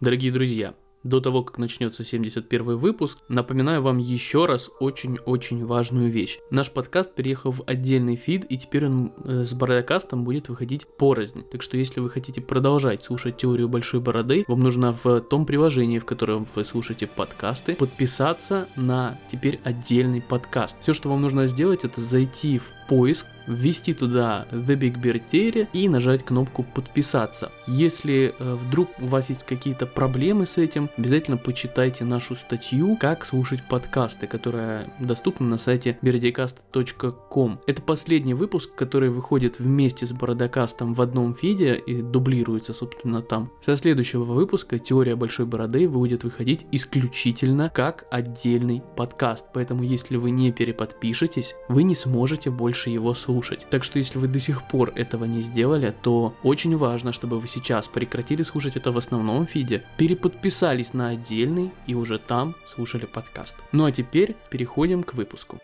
Дорогие друзья, до того, как начнется 71 выпуск, напоминаю вам еще раз очень-очень важную вещь. Наш подкаст переехал в отдельный фид, и теперь он э, с Бородокастом будет выходить порознь. Так что если вы хотите продолжать слушать теорию Большой Бороды, вам нужно в том приложении, в котором вы слушаете подкасты, подписаться на теперь отдельный подкаст. Все, что вам нужно сделать, это зайти в поиск, ввести туда The Big Bear Theory и нажать кнопку подписаться. Если э, вдруг у вас есть какие-то проблемы с этим, обязательно почитайте нашу статью «Как слушать подкасты», которая доступна на сайте berdicast.com. Это последний выпуск, который выходит вместе с Бородокастом в одном фиде и дублируется, собственно, там. Со следующего выпуска «Теория большой бороды» будет выходить исключительно как отдельный подкаст, поэтому если вы не переподпишетесь, вы не сможете больше его слушать. Так что если вы до сих пор этого не сделали, то очень важно, чтобы вы сейчас прекратили слушать это в основном фиде, переподписались на отдельный и уже там слушали подкаст. Ну а теперь переходим к выпуску.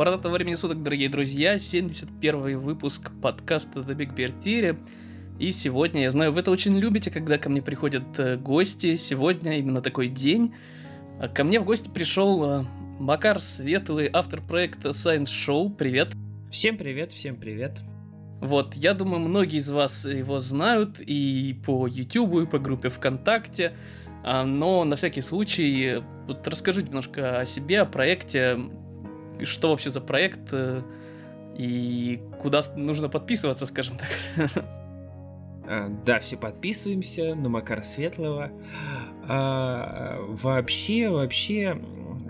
Бородатого времени суток, дорогие друзья, 71 выпуск подкаста The Big Bear Theory. И сегодня, я знаю, вы это очень любите, когда ко мне приходят э, гости. Сегодня именно такой день. А ко мне в гости пришел э, Макар Светлый, автор проекта Science Show. Привет. Всем привет, всем привет. Вот, я думаю, многие из вас его знают и по YouTube, и по группе ВКонтакте. А, но на всякий случай, вот расскажите немножко о себе, о проекте, что вообще за проект э, и куда нужно подписываться, скажем так. А, да, все подписываемся на Макара Светлого. А, вообще, вообще,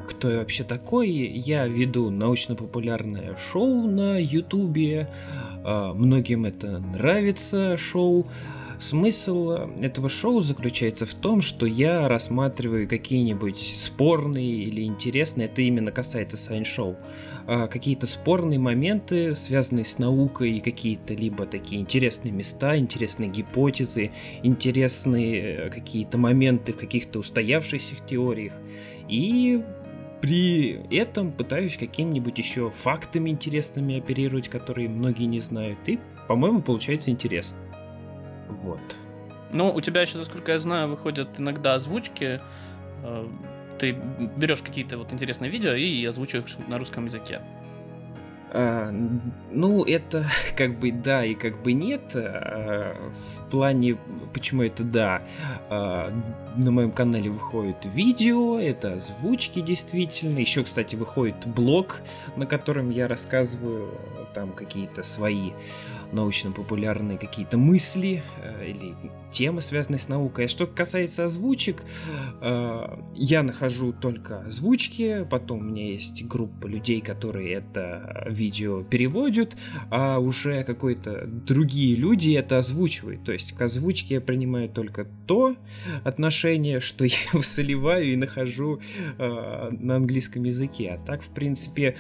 кто я вообще такой? Я веду научно-популярное шоу на Ютубе. А, многим это нравится шоу. Смысл этого шоу заключается в том, что я рассматриваю какие-нибудь спорные или интересные, это именно касается сайн-шоу, какие-то спорные моменты, связанные с наукой, какие-то либо такие интересные места, интересные гипотезы, интересные э, какие-то моменты в каких-то устоявшихся теориях. И при этом пытаюсь какими-нибудь еще фактами интересными оперировать, которые многие не знают. И, по-моему, получается интересно. Вот. Ну, у тебя еще, насколько я знаю, выходят иногда озвучки. Э, ты берешь какие-то вот интересные видео и озвучиваешь на русском языке. А, ну, это как бы да и как бы нет. А, в плане, почему это да. А, на моем канале выходит видео, это озвучки действительно. Еще, кстати, выходит блог, на котором я рассказываю там какие-то свои научно-популярные какие-то мысли э, или темы, связанные с наукой. А что касается озвучек, э, я нахожу только озвучки, потом у меня есть группа людей, которые это видео переводят, а уже какой-то другие люди это озвучивают. То есть к озвучке я принимаю только то отношение, что я его и нахожу э, на английском языке. А так, в принципе,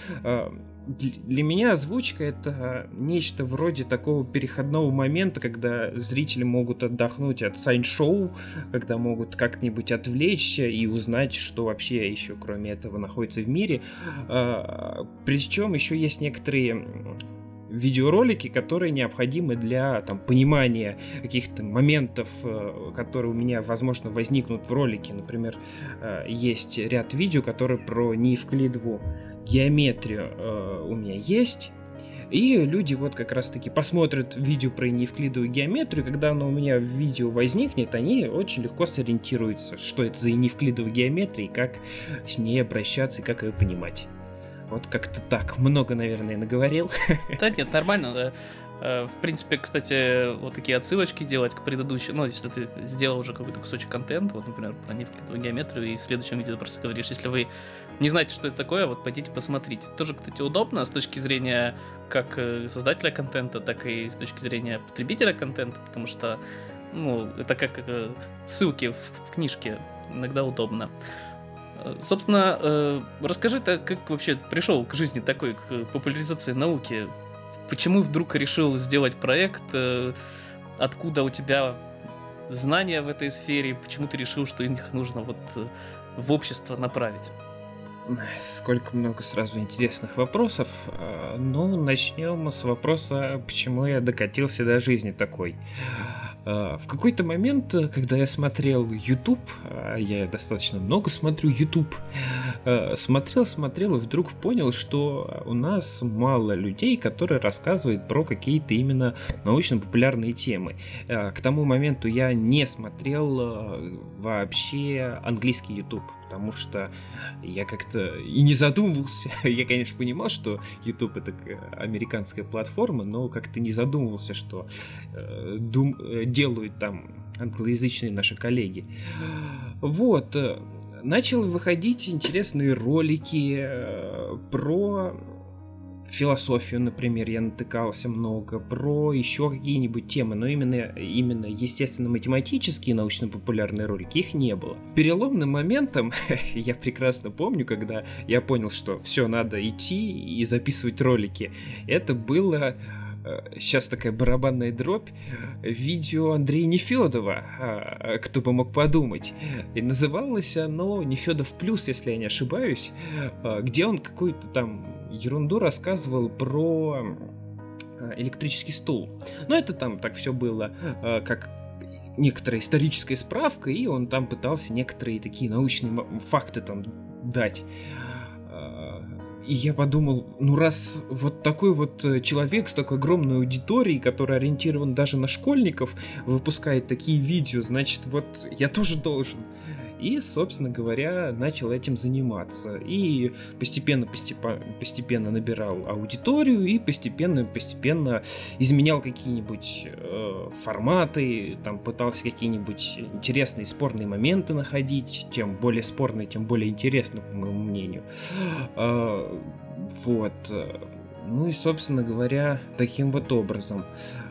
для меня озвучка это нечто вроде такого переходного момента, когда зрители могут отдохнуть от сайн-шоу, когда могут как-нибудь отвлечься и узнать, что вообще еще кроме этого находится в мире. А, Причем еще есть некоторые видеоролики, которые необходимы для там, понимания каких-то моментов, э, которые у меня, возможно, возникнут в ролике. Например, э, есть ряд видео, которые про неевклидову геометрию э, у меня есть. И люди вот как раз таки посмотрят видео про неевклидовую геометрию, когда оно у меня в видео возникнет, они очень легко сориентируются, что это за неевклидовая геометрия и как с ней обращаться и как ее понимать. Вот как-то так. Много, наверное, наговорил. Да нет, нормально. Э, в принципе, кстати, вот такие отсылочки делать к предыдущим, ну, если ты сделал уже какой-то кусочек контента, вот, например, про неевклидовую геометрию, и в следующем видео просто говоришь, если вы не знаете, что это такое, вот пойдите посмотрите. Тоже, кстати, удобно с точки зрения как э, создателя контента, так и с точки зрения потребителя контента, потому что, ну, это как э, ссылки в, в книжке, иногда удобно. Собственно, расскажи, как вообще пришел к жизни такой, к популяризации науки? Почему вдруг решил сделать проект? Откуда у тебя знания в этой сфере, почему ты решил, что их нужно вот э, в общество направить? Сколько много сразу интересных вопросов. А, ну, начнем с вопроса, почему я докатился до жизни такой. А, в какой-то момент, когда я смотрел YouTube, а, я достаточно много смотрю YouTube, а, смотрел, смотрел и вдруг понял, что у нас мало людей, которые рассказывают про какие-то именно научно-популярные темы. К тому моменту я не смотрел вообще английский YouTube потому что я как-то и не задумывался. я, конечно, понимал, что YouTube это американская платформа, но как-то не задумывался, что э, дум, э, делают там англоязычные наши коллеги. Вот. Э, начал выходить интересные ролики э, про философию, например, я натыкался много, про еще какие-нибудь темы, но именно, именно естественно-математические научно-популярные ролики, их не было. Переломным моментом, я прекрасно помню, когда я понял, что все, надо идти и записывать ролики, это было сейчас э, такая барабанная дробь, видео Андрея Нефедова, а, кто бы мог подумать. И называлось оно Нефедов плюс, если я не ошибаюсь, а, где он какую-то там ерунду рассказывал про э, электрический стул. Но это там так все было, э, как некоторая историческая справка, и он там пытался некоторые такие научные факты там дать. Э, и я подумал, ну раз вот такой вот человек с такой огромной аудиторией, который ориентирован даже на школьников, выпускает такие видео, значит вот я тоже должен. И, собственно говоря, начал этим заниматься. И постепенно, постепенно, постепенно набирал аудиторию и постепенно-постепенно изменял какие-нибудь э, форматы, там пытался какие-нибудь интересные спорные моменты находить. Чем более спорные, тем более интересно, по моему мнению. Э, вот. Ну и, собственно говоря, таким вот образом.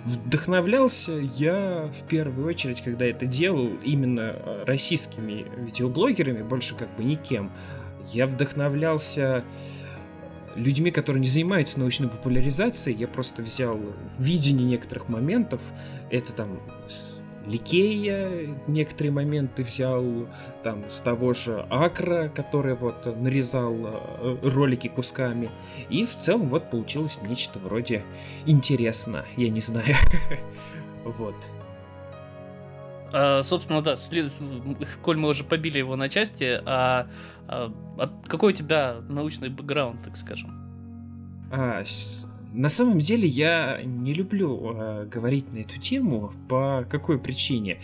Вдохновлялся я в первую очередь, когда это делал, именно э, российскими видеоблогерами, больше как бы никем. Я вдохновлялся людьми, которые не занимаются научной популяризацией. Я просто взял видение некоторых моментов. Это там Ликея некоторые моменты взял, там, с того же Акра, который вот нарезал э, ролики кусками. И в целом вот получилось нечто вроде интересно, я не знаю. Вот. А, собственно, да, след... коль мы уже побили его на части, а, а, а какой у тебя научный бэкграунд, так скажем? А, на самом деле я не люблю э, говорить на эту тему. По какой причине?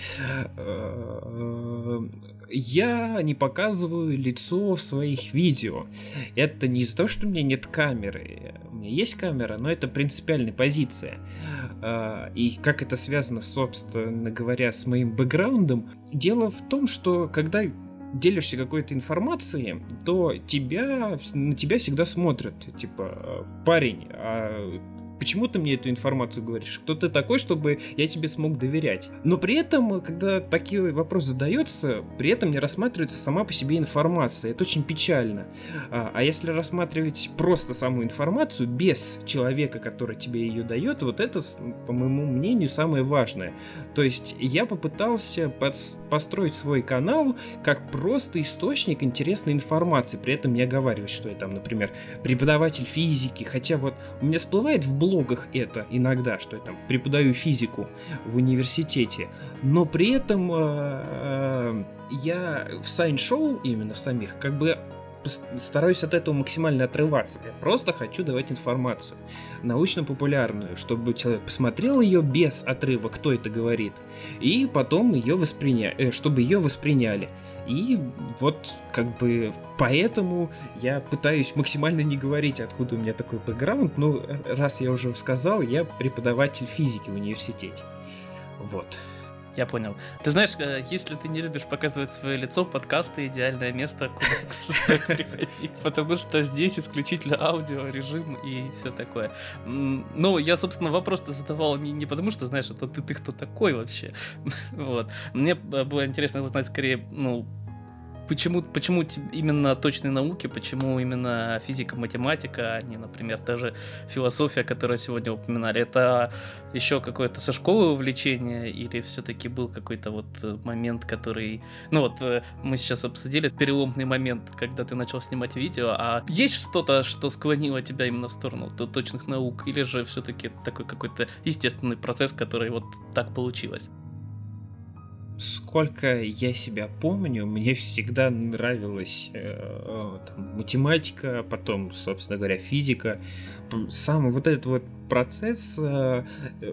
Э, я не показываю лицо в своих видео. Это не из-за того, что у меня нет камеры. У меня есть камера, но это принципиальная позиция. Э, и как это связано, собственно говоря, с моим бэкграундом? Дело в том, что когда делишься какой-то информацией, то тебя, на тебя всегда смотрят. Типа, парень, а Почему ты мне эту информацию говоришь? Кто ты такой, чтобы я тебе смог доверять? Но при этом, когда такие вопросы задаются, при этом не рассматривается сама по себе информация. Это очень печально. А, а если рассматривать просто саму информацию, без человека, который тебе ее дает, вот это, по моему мнению, самое важное. То есть я попытался под, построить свой канал как просто источник интересной информации. При этом не оговаривать, что я там, например, преподаватель физики. Хотя вот у меня всплывает в блогах это иногда, что я там преподаю физику в университете, но при этом э, э, я в сайн-шоу именно в самих как бы стараюсь от этого максимально отрываться. Я просто хочу давать информацию научно-популярную, чтобы человек посмотрел ее без отрыва, кто это говорит, и потом ее восприня... Э, чтобы ее восприняли. И вот как бы поэтому я пытаюсь максимально не говорить, откуда у меня такой бэкграунд. Ну, раз я уже сказал, я преподаватель физики в университете. Вот. Я понял. Ты знаешь, э, если ты не любишь показывать свое лицо, подкасты идеальное место, куда приходить. Потому что здесь исключительно аудио, режим и все такое. Ну, я, собственно, вопрос-то задавал не, потому, что, знаешь, это ты, ты кто такой вообще. вот. Мне было интересно узнать скорее, ну, почему, почему именно точные науки, почему именно физика, математика, а не, например, даже философия, которую сегодня упоминали, это еще какое-то со школы увлечение или все-таки был какой-то вот э, момент, который... Ну вот, э, мы сейчас обсудили переломный момент, когда ты начал снимать видео, а есть что-то, что склонило тебя именно в сторону точных наук, или же все-таки такой какой-то естественный процесс, который вот так получилось? Сколько я себя помню, мне всегда нравилась э, там, математика, потом, собственно говоря, физика. Сам вот этот вот процесс э,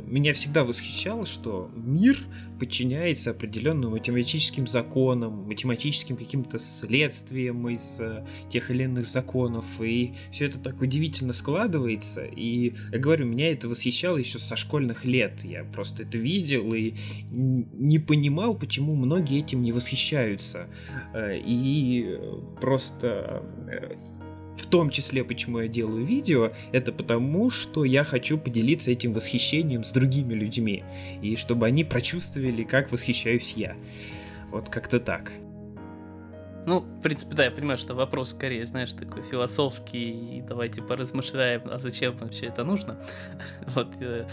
меня всегда восхищал, что мир подчиняется определенным математическим законам, математическим каким-то следствиям из э, тех или иных законов, и все это так удивительно складывается, и, я говорю, меня это восхищало еще со школьных лет, я просто это видел и не понимал, почему многие этим не восхищаются, э, и просто в том числе, почему я делаю видео, это потому, что я хочу поделиться этим восхищением с другими людьми, и чтобы они прочувствовали, как восхищаюсь я. Вот как-то так. Ну, в принципе, да, я понимаю, что вопрос скорее, знаешь, такой философский, и давайте поразмышляем, а зачем вообще это нужно. вот, э,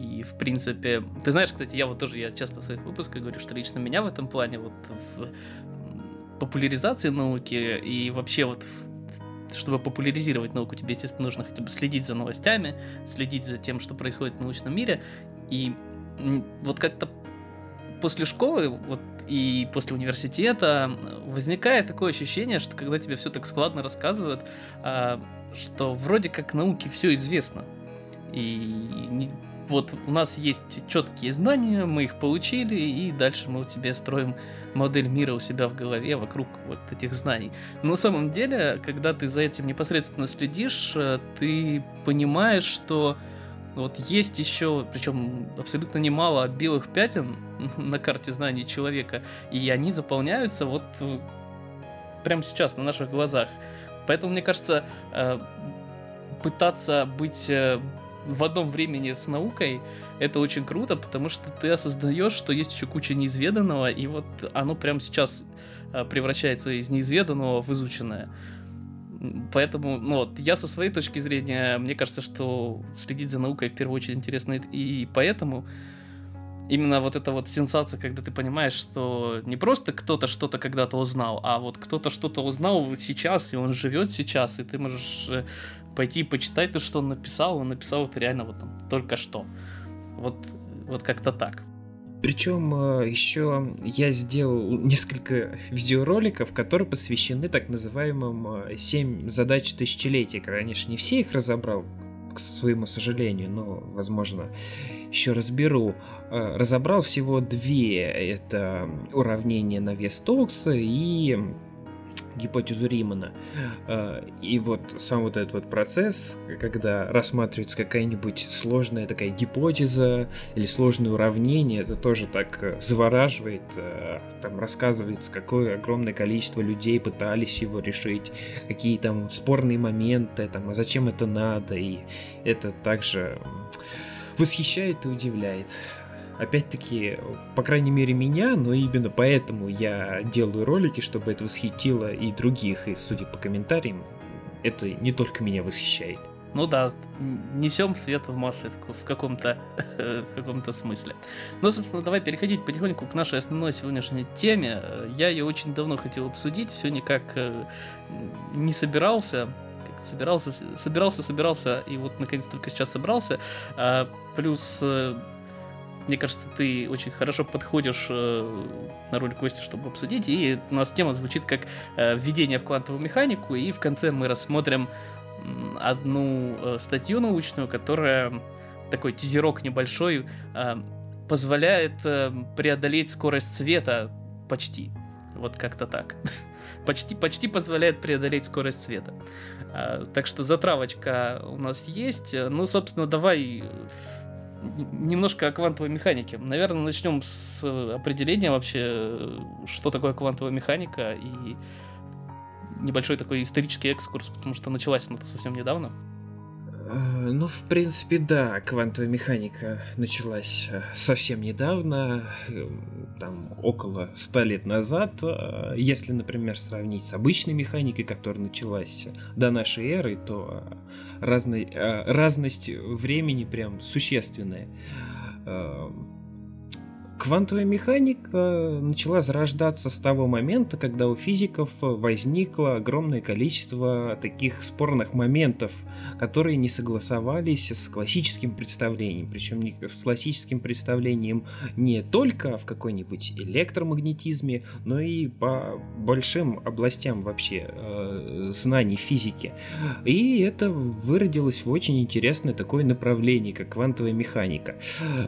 и, в принципе, ты знаешь, кстати, я вот тоже, я часто в своих выпусках говорю, что лично меня в этом плане, вот в популяризации науки и вообще вот чтобы популяризировать науку, тебе, естественно, нужно хотя бы следить за новостями, следить за тем, что происходит в научном мире. И вот как-то после школы вот, и после университета возникает такое ощущение, что когда тебе все так складно рассказывают, а, что вроде как науке все известно. И вот у нас есть четкие знания, мы их получили, и дальше мы у тебя строим модель мира у себя в голове вокруг вот этих знаний. Но на самом деле, когда ты за этим непосредственно следишь, э, ты понимаешь, что вот есть еще, причем абсолютно немало белых пятен на карте знаний человека, и они заполняются вот прямо сейчас на наших глазах. Поэтому, мне кажется, э, пытаться быть э, в одном времени с наукой, это очень круто, потому что ты осознаешь, что есть еще куча неизведанного, и вот оно прямо сейчас а, превращается из неизведанного в изученное. Поэтому, ну вот, я со своей точки зрения, мне кажется, что следить за наукой в первую очередь интересно и поэтому именно вот эта вот сенсация, когда ты понимаешь, что не просто кто-то что-то когда-то узнал, а вот кто-то что-то узнал сейчас, и он живет сейчас, и ты можешь э, пойти почитать то, что он написал, он написал это реально вот там только что. Вот, вот как-то так. Причем э, еще я сделал несколько видеороликов, которые посвящены так называемым 7 э, задач тысячелетия. Конечно, не все их разобрал, к своему сожалению, но, возможно, еще разберу. Э, разобрал всего две. Это уравнение на вес Токса и гипотезу Римана. А, и вот сам вот этот вот процесс, когда рассматривается какая-нибудь сложная такая гипотеза или сложное уравнение, это тоже так э, завораживает. Э, там рассказывается, какое огромное количество людей пытались его решить, какие там спорные моменты, там, а зачем это надо, и это также восхищает и удивляет опять-таки, по крайней мере, меня, но именно поэтому я делаю ролики, чтобы это восхитило и других, и, судя по комментариям, это не только меня восхищает. Ну да, несем свет в массы в, каком-то в каком-то смысле. Ну, собственно, давай переходить потихоньку к нашей основной сегодняшней теме. Я ее очень давно хотел обсудить, все никак э, не собирался. Собирался, собирался, собирался, и вот наконец только сейчас собрался. А, плюс э, мне кажется, ты очень хорошо подходишь э, на роль Кости, чтобы обсудить. И у нас тема звучит как э, введение в квантовую механику. И в конце мы рассмотрим одну э, статью научную, которая такой тизерок небольшой позволяет преодолеть скорость света почти. Вот как-то так. почти, почти позволяет преодолеть скорость света. Так что затравочка у нас есть. Ну, собственно, давай немножко о квантовой механике. Наверное, начнем с определения вообще, что такое квантовая механика и небольшой такой исторический экскурс, потому что началась она совсем недавно. Э, ну, в принципе, да, квантовая механика началась э, совсем недавно, э, там, около ста лет назад. Если, например, сравнить с обычной механикой, которая началась до нашей эры, то разной, разность времени прям существенная. Квантовая механика начала зарождаться с того момента, когда у физиков возникло огромное количество таких спорных моментов, которые не согласовались с классическим представлением. Причем с классическим представлением не только в какой-нибудь электромагнетизме, но и по большим областям вообще э, знаний физики. И это выродилось в очень интересное такое направление, как квантовая механика.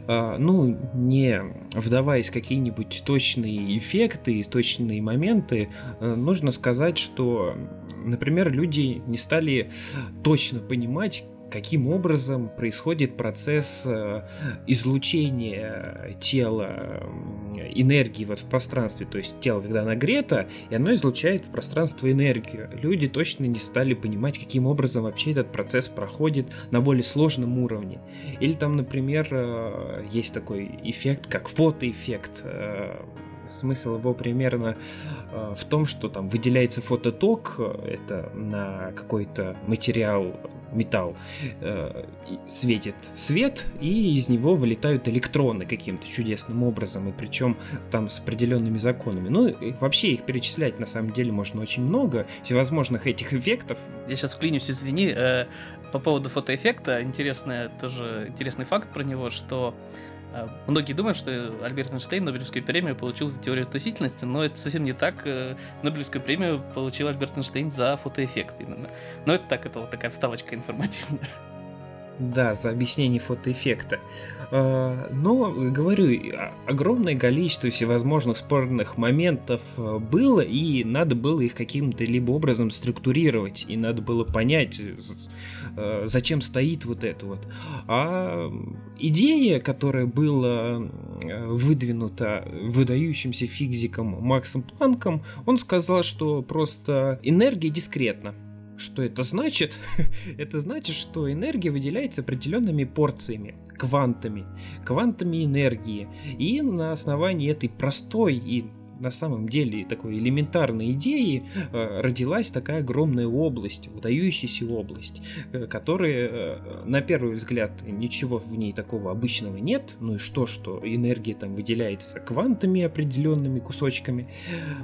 Э, ну, не вдаваясь в какие-нибудь точные эффекты и точные моменты, э, нужно сказать, что, например, люди не стали точно понимать, каким образом происходит процесс э, излучения тела энергии вот в пространстве. То есть тело, когда нагрето, и оно излучает в пространство энергию. Люди точно не стали понимать, каким образом вообще этот процесс проходит на более сложном уровне. Или там, например, э, есть такой эффект, как фотоэффект э, смысл его примерно в том, что там выделяется фототок, это на какой-то материал металл, э, светит свет, и из него вылетают электроны каким-то чудесным образом, и причем там с определенными законами. Ну, и вообще их перечислять на самом деле можно очень много всевозможных этих эффектов. Я сейчас вклинюсь, извини, э, по поводу фотоэффекта, интересный тоже интересный факт про него, что многие думают, что Альберт Эйнштейн Нобелевскую премию получил за теорию относительности, но это совсем не так. Э, Нобелевскую премию получил Альберт Эйнштейн за фотоэффект именно. Но это так, это вот такая вставочка информативная. Да, за объяснение фотоэффекта. А, но, говорю, огромное количество всевозможных спорных моментов э, было, и надо было их каким-то либо образом структурировать, и надо было понять, э, зачем стоит вот это вот. А идея, которая была э, выдвинута выдающимся физиком Максом Планком, он сказал, что просто энергия дискретна. Что это значит? это значит, что энергия выделяется определенными порциями, квантами, квантами энергии. И на основании этой простой и на самом деле такой элементарной идеи э, родилась такая огромная область, выдающаяся область, э, которая, э, на первый взгляд, ничего в ней такого обычного нет, ну и что, что энергия там выделяется квантами определенными кусочками,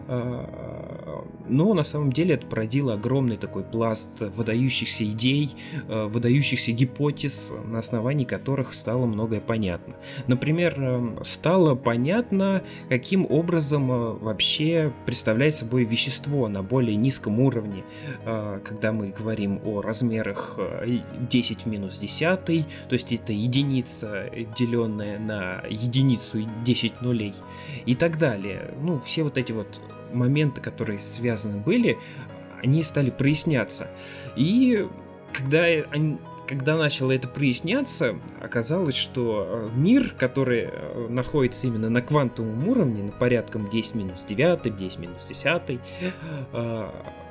но на самом деле это породило огромный такой пласт выдающихся идей, выдающихся гипотез, на основании которых стало многое понятно. Например, стало понятно, каким образом вообще представляет собой вещество на более низком уровне, а, когда мы говорим о размерах 10 э, в минус 10, то есть это единица, деленная на единицу и 10 нулей и так далее. Ну, все вот эти вот моменты, которые связаны были, они стали проясняться. И когда они, когда начало это проясняться, оказалось, что э, мир, который э, находится именно на квантовом уровне, на порядком 10 минус 9, 10 минус 10, э,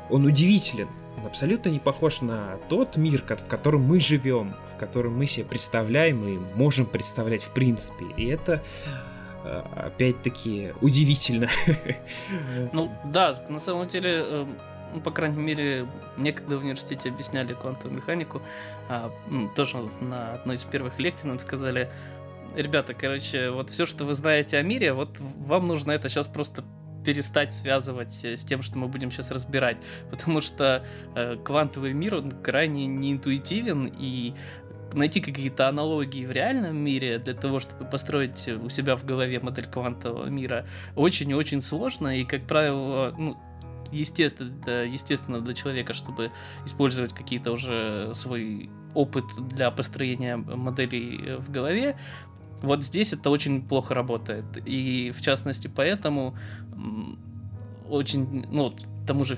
он удивителен. Он абсолютно не похож на тот мир, в котором мы живем, в котором мы себе представляем и можем представлять в принципе. И это опять-таки удивительно. Ну да, на самом деле эм, ну, по крайней мере, мне когда в университете объясняли квантовую механику, а, ну, тоже на одной из первых лекций нам сказали, ребята, короче, вот все, что вы знаете о мире, вот вам нужно это сейчас просто перестать связывать э, с тем, что мы будем сейчас разбирать, потому что э, квантовый мир, он крайне неинтуитивен, и найти какие-то аналогии в реальном мире для того, чтобы построить у себя в голове модель квантового мира, очень и очень сложно, и, как правило, ну, естественно, естественно для человека, чтобы использовать какие-то уже свой опыт для построения моделей в голове, вот здесь это очень плохо работает. И в частности поэтому очень, ну, тому же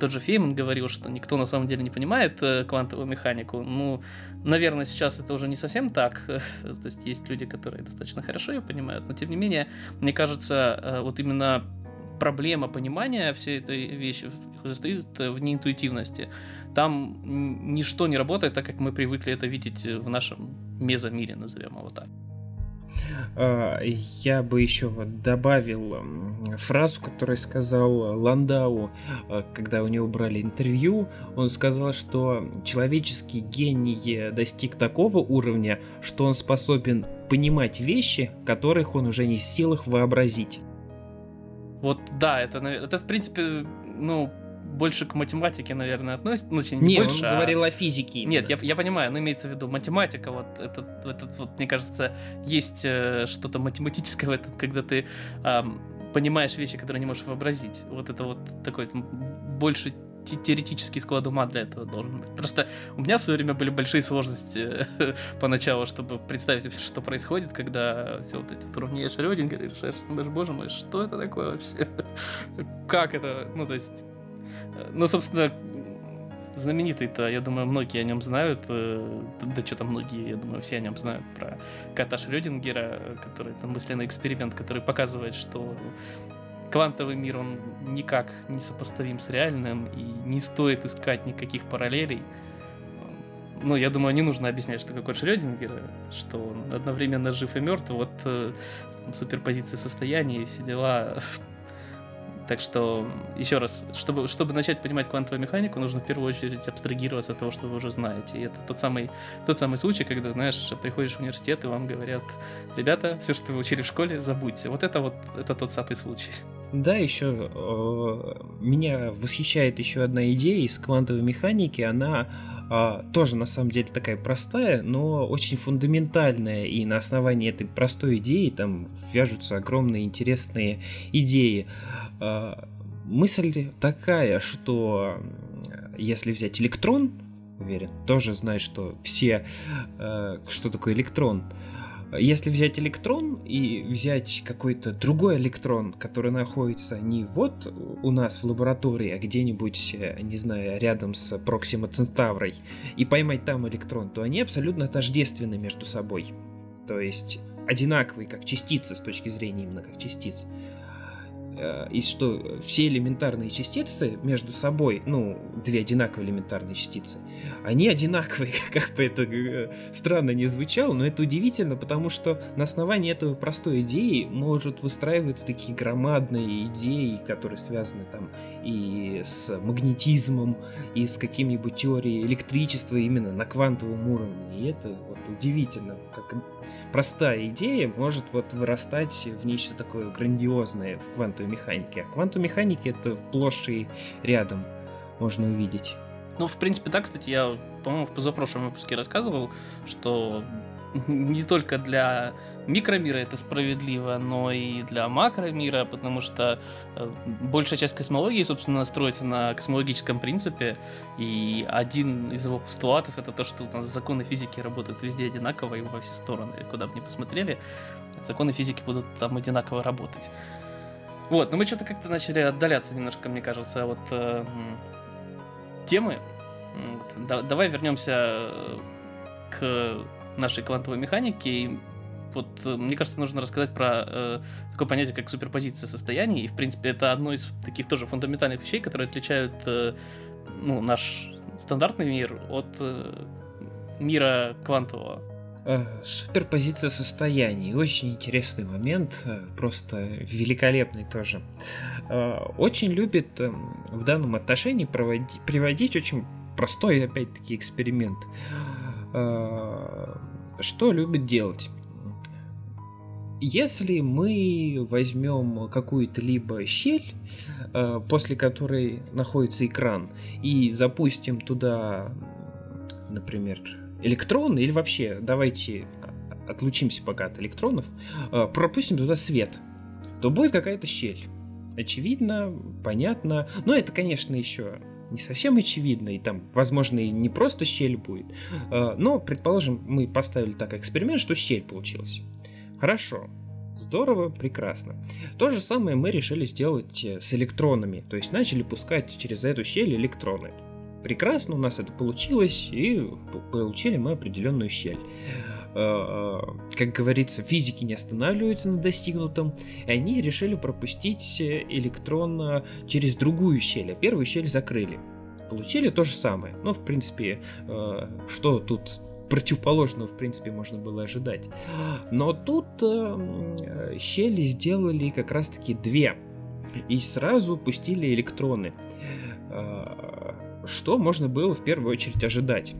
тот же Фейман говорил, что никто на самом деле не понимает э, квантовую механику. Ну, наверное, сейчас это уже не совсем так. То есть есть люди, которые достаточно хорошо ее понимают, но тем не менее, мне кажется, э, вот именно проблема понимания всей этой вещи состоит в неинтуитивности. Там ничто не работает так, как мы привыкли это видеть в нашем мезомире, назовем его так. А, я бы еще добавил фразу, которую сказал Ландау, а, когда у него брали интервью. Он сказал, что человеческий гений достиг такого уровня, что он способен понимать вещи, которых он уже не в силах вообразить. Вот да, это, это в принципе, ну, больше к математике, наверное, относится. Ну, не, не больше, он а... говорил о физике. Именно. Нет, я, я понимаю, но имеется в виду математика. Вот этот, этот вот, мне кажется, есть э, что-то математическое в этом, когда ты э, понимаешь вещи, которые не можешь вообразить. Вот это вот такой там, больше теоретический склад ума для этого должен быть. Просто у меня в свое время были большие сложности поначалу, чтобы представить, что происходит, когда все вот эти уравнения Шрёдингера решаешь, боже мой, что это такое вообще? как это? Ну, то есть ну, собственно, знаменитый-то, я думаю, многие о нем знают. Э, да что там многие, я думаю, все о нем знают про кота Шрёдингера, который там мысленный эксперимент, который показывает, что квантовый мир, он никак не сопоставим с реальным, и не стоит искать никаких параллелей. Ну, я думаю, не нужно объяснять, что какой Шрёдингер, что он одновременно жив и мертв, вот э, суперпозиция состояния и все дела так что, еще раз, чтобы, чтобы начать понимать квантовую механику, нужно в первую очередь абстрагироваться от того, что вы уже знаете. И это тот самый, тот самый случай, когда, знаешь, приходишь в университет, и вам говорят, ребята, все, что вы учили в школе, забудьте. Вот это вот, это тот самый случай. Да, еще э, меня восхищает еще одна идея из квантовой механики. Она а, тоже на самом деле такая простая, но очень фундаментальная, и на основании этой простой идеи там вяжутся огромные интересные идеи. А, мысль такая, что если взять электрон, уверен, тоже знает, что все, а, что такое электрон. Если взять электрон и взять какой-то другой электрон, который находится не вот у нас в лаборатории, а где-нибудь, э, не знаю, рядом с Проксима Центаврой, и поймать там электрон, то они абсолютно тождественны между собой. То есть одинаковые как частицы с точки зрения именно как частиц. Э, и что все элементарные частицы между собой, ну, две одинаковые элементарные частицы, они одинаковые, как бы это э, странно не звучало, но это удивительно, потому что на основании этого простой идеи может выстраиваться такие громадные идеи, которые связаны там и с магнетизмом, и с каким-нибудь теорией электричества именно на квантовом уровне. И это вот удивительно, как простая идея может вот вырастать в нечто такое грандиозное в квантовой механике. А квантовой механике это вплошь и рядом можно увидеть. Ну, в принципе, так, кстати, я, по-моему, в позапрошлом выпуске рассказывал, что не только для микромира это справедливо, но и для макромира, потому что э, большая часть космологии, собственно, строится на космологическом принципе, и один из его постулатов это то, что у нас законы физики работают везде одинаково и во все стороны, куда бы ни посмотрели, законы физики будут там одинаково работать. Вот, но мы что-то как-то начали отдаляться немножко, мне кажется, э, темы. Вот, да, давай вернемся э, к нашей квантовой механики. И вот э, мне кажется, нужно рассказать про э, такое понятие, как суперпозиция состояний. И, в принципе, это одно из таких тоже фундаментальных вещей, которые отличают э, ну, наш стандартный мир от э, мира квантового. Э, суперпозиция состояний. Очень интересный момент, э, просто великолепный тоже. Очень любит в данном отношении проводить, приводить очень простой, опять-таки, эксперимент. Что любит делать? Если мы возьмем какую-то либо щель, э, после которой находится экран, и запустим туда, например, электрон, или вообще давайте отлучимся пока от электронов, э, пропустим туда свет, то будет какая-то щель. Очевидно, понятно. Но это, конечно, еще не совсем очевидно, и там, возможно, и не просто щель будет. Э, но, предположим, мы поставили так эксперимент, что щель получился. Хорошо. Здорово, прекрасно. То же самое мы решили сделать э, с электронами, то есть начали пускать через эту щель электроны. Прекрасно, у нас это получилось, и получили мы определенную щель. Как говорится, физики не останавливаются на достигнутом, и они решили пропустить электрон через другую щель, а первую щель закрыли. Получили то же самое. Ну, в принципе, что тут противоположного, в принципе, можно было ожидать. Но тут э, щели сделали как раз-таки две. И сразу пустили электроны. Э, что можно было в первую очередь ожидать?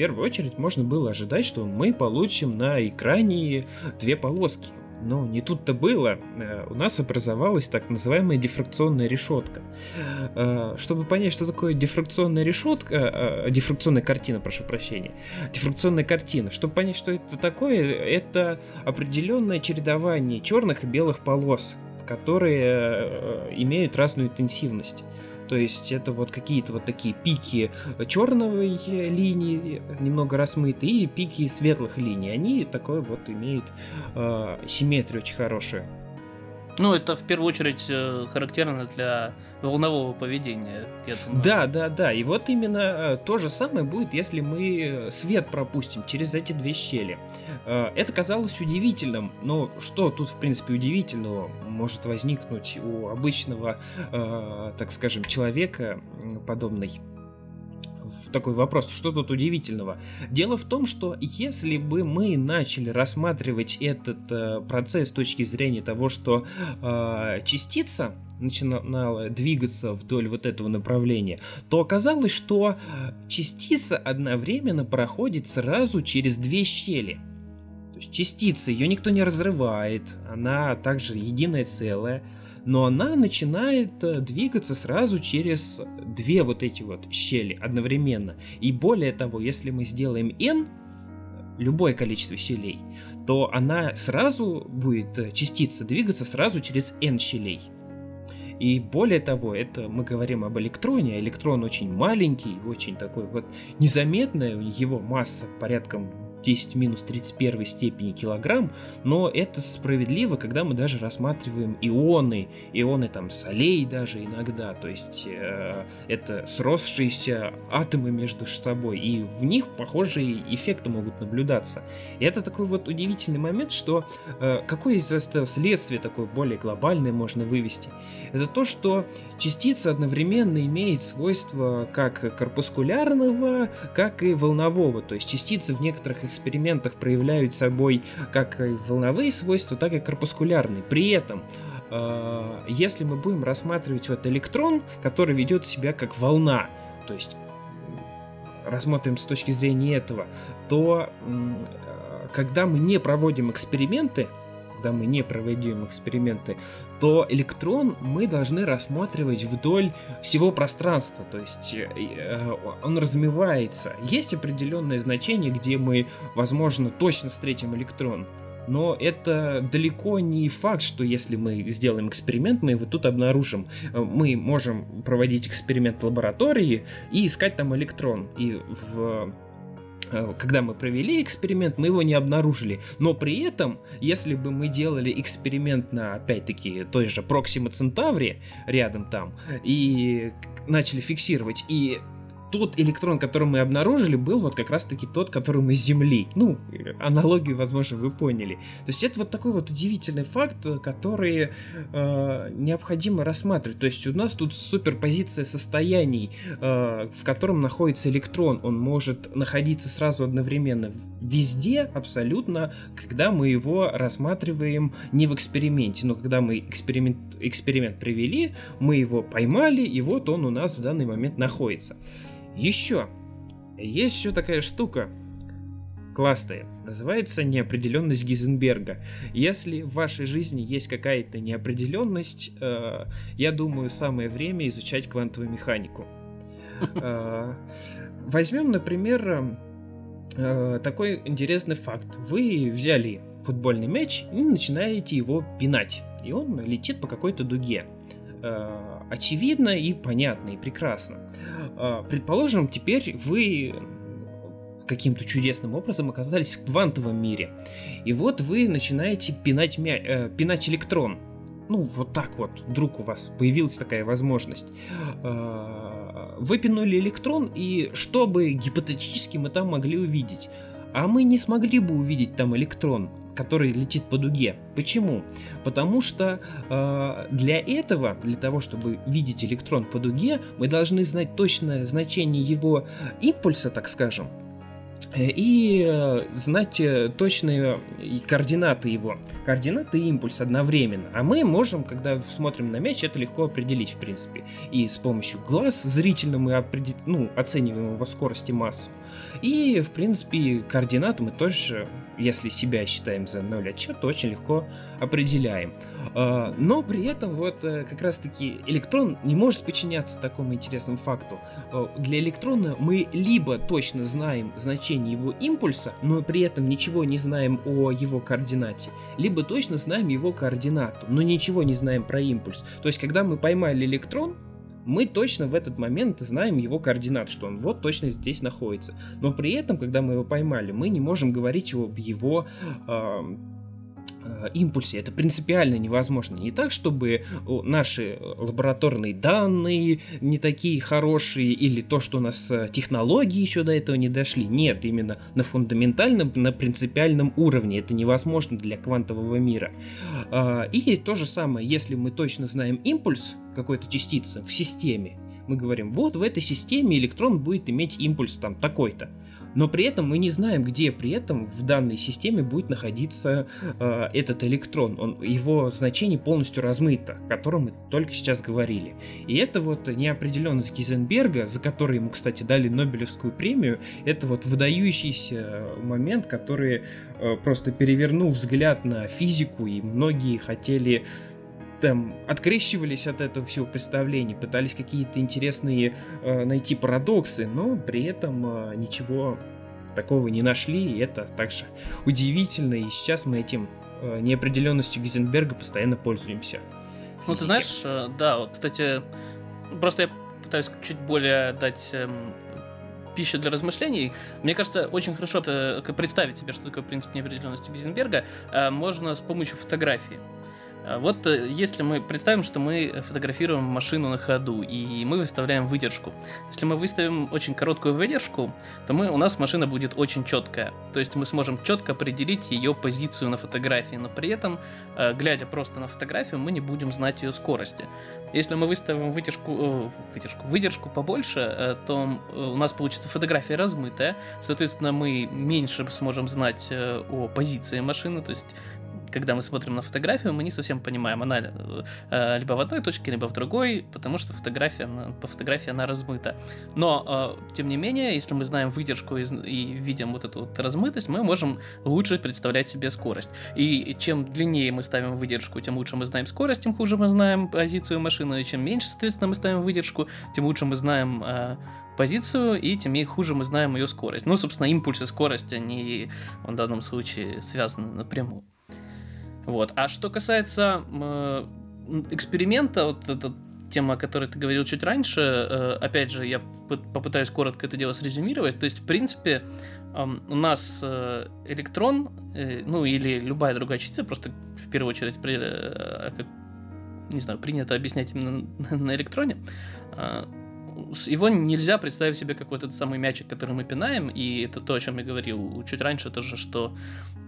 Первую очередь можно было ожидать, что мы получим на экране две полоски. Но не тут-то было. Э, у нас образовалась так называемая дифракционная решетка. Э, чтобы понять, что такое дифракционная решетка, э, дифракционная картина, прошу прощения, дифракционная картина, чтобы понять, что это такое, это определенное чередование черных и белых полос, которые имеют разную интенсивность. То есть это вот какие-то вот такие пики черной линии, немного размытые, и пики светлых линий. Они такой вот имеют э, симметрию очень хорошую. Ну, это в первую очередь э, характерно для волнового поведения. Да, да, да. И вот именно э, то же самое будет, если мы свет пропустим через эти две щели. Э, это казалось удивительным, но что тут, в принципе, удивительного может возникнуть у обычного, так скажем, человека подобной такой вопрос, что тут удивительного? Дело в том, что если бы мы начали рассматривать этот э, процесс с точки зрения того, что э, частица начинала двигаться вдоль вот этого направления, то оказалось, что частица одновременно проходит сразу через две щели. То есть частица, ее никто не разрывает, она также единое целое но она начинает э, двигаться сразу через две вот эти вот щели одновременно. И более того, если мы сделаем n, любое количество щелей, то она сразу будет, э, частица двигаться сразу через n щелей. И более того, это мы говорим об электроне, а электрон очень маленький, очень такой вот незаметный, его масса порядком 10 в минус 31 степени килограмм, но это справедливо, когда мы даже рассматриваем ионы, ионы там солей даже иногда, то есть э, это сросшиеся атомы между собой, и в них похожие эффекты могут наблюдаться. И это такой вот удивительный момент, что э, какое из этого следствие такое более глобальное можно вывести? Это то, что частица одновременно имеет свойства как корпускулярного, как и волнового, то есть частицы в некоторых экспериментах проявляют собой как волновые свойства, так и корпускулярные. При этом э, если мы будем рассматривать вот электрон, который ведет себя как волна, то есть рассмотрим с точки зрения этого, то э, когда мы не проводим эксперименты, когда мы не проводим эксперименты, то электрон мы должны рассматривать вдоль всего пространства, то есть э, э, он размывается. Есть определенное значение, где мы, возможно, точно встретим электрон, но это далеко не факт, что если мы сделаем эксперимент, мы его тут обнаружим. Э, мы можем проводить эксперимент в лаборатории и искать там электрон. И в когда мы провели эксперимент, мы его не обнаружили. Но при этом, если бы мы делали эксперимент на, опять-таки, той же Proxima Centauri рядом там, и начали фиксировать, и тот электрон, который мы обнаружили, был вот как раз-таки тот, который мы Земли. Ну, аналогию, возможно, вы поняли. То есть это вот такой вот удивительный факт, который э, необходимо рассматривать. То есть у нас тут суперпозиция состояний, э, в котором находится электрон. Он может находиться сразу одновременно везде, абсолютно, когда мы его рассматриваем не в эксперименте, но когда мы эксперимент, эксперимент провели, мы его поймали, и вот он у нас в данный момент находится. Еще. Есть еще такая штука классная. Называется неопределенность Гизенберга. Если в вашей жизни есть какая-то неопределенность, э, я думаю, самое время изучать квантовую механику. Э, возьмем, например, э, такой интересный факт. Вы взяли футбольный мяч и начинаете его пинать. И он летит по какой-то дуге. Э, очевидно и понятно, и прекрасно. А, предположим, теперь вы каким-то чудесным образом оказались в квантовом мире. И вот вы начинаете пинать, мя... э, пинать электрон. Ну, вот так вот, вдруг у вас появилась такая возможность. Э, вы пинули электрон, и что бы гипотетически мы там могли увидеть? а мы не смогли бы увидеть там электрон, который летит по дуге. Почему? Потому что э, для этого, для того, чтобы видеть электрон по дуге, мы должны знать точное значение его импульса, так скажем, и э, знать э, точные координаты его. Координаты и импульс одновременно. А мы можем, когда смотрим на мяч, это легко определить, в принципе. И с помощью глаз зрительно мы определ... ну, оцениваем его скорость и массу. И, в принципе, координаты мы тоже, если себя считаем за 0 отчет, очень легко определяем. А, но при этом вот э, как раз-таки электрон не может подчиняться такому интересному факту. А, для электрона мы либо точно знаем значение его импульса, но при этом ничего не знаем о его координате, либо точно знаем его координату, но ничего не знаем про импульс. То есть, когда мы поймали электрон, мы точно в этот момент знаем его координат, что он вот точно здесь находится. Но при этом, когда мы его поймали, мы не можем говорить об его э, импульсе. Это принципиально невозможно. Не так, чтобы наши лабораторные данные не такие хорошие, или то, что у нас э, технологии еще до этого не дошли. Нет, именно на фундаментальном, на принципиальном уровне. Это невозможно для квантового мира. А, и то же самое, если мы точно знаем импульс какой-то частицы в системе, мы говорим, вот в этой системе электрон будет иметь импульс там такой-то но при этом мы не знаем, где при этом в данной системе будет находиться э, этот электрон. Он, его значение полностью размыто, о котором мы только сейчас говорили. И это вот неопределенность Гизенберга, за который ему, кстати, дали Нобелевскую премию, это вот выдающийся момент, который э, просто перевернул взгляд на физику, и многие хотели там открещивались от этого всего представления, пытались какие-то интересные э, найти парадоксы, но при этом э, ничего такого не нашли, и это также удивительно, и сейчас мы этим э, неопределенностью Гизенберга постоянно пользуемся. Ну, ты знаешь, э, да, вот, кстати, просто я пытаюсь чуть более дать эм, пищу для размышлений. Мне кажется, очень хорошо это, представить себе, что такое принцип неопределенности Гизенберга, э, можно с помощью фотографии. А вот э, если мы представим, что мы фотографируем машину на ходу, и мы выставляем выдержку. Если мы выставим очень короткую выдержку, то мы, у нас машина будет очень четкая. То есть мы сможем четко определить ее позицию на фотографии, но при этом, э, глядя просто на фотографию, мы не будем знать ее скорости. Если мы выставим вытяжку, э, вытяжку, выдержку побольше, то у нас получится фотография размытая, соответственно, мы меньше сможем знать о позиции машины, то есть когда мы смотрим на фотографию, мы не совсем понимаем, она э, либо в одной точке, либо в другой, потому что фотография, по фотографии она размыта. Но, э, тем не менее, если мы знаем выдержку и, и видим вот эту вот размытость, мы можем лучше представлять себе скорость. И чем длиннее мы ставим выдержку, тем лучше мы знаем скорость, тем хуже мы знаем позицию машины, и чем меньше, соответственно, мы ставим выдержку, тем лучше мы знаем э, позицию, и тем хуже мы знаем ее скорость. Ну, собственно, импульс и скорость, они в данном случае связаны напрямую. Вот. А что касается э, эксперимента, вот эта тема, о которой ты говорил чуть раньше, э, опять же, я попытаюсь коротко это дело срезюмировать. То есть, в принципе, э, у нас э, электрон, э, ну или любая другая частица, просто в первую очередь, при, э, как, не знаю, принято объяснять именно на, на электроне, э, его нельзя представить себе как вот этот самый мячик, который мы пинаем, и это то, о чем я говорил чуть раньше тоже, что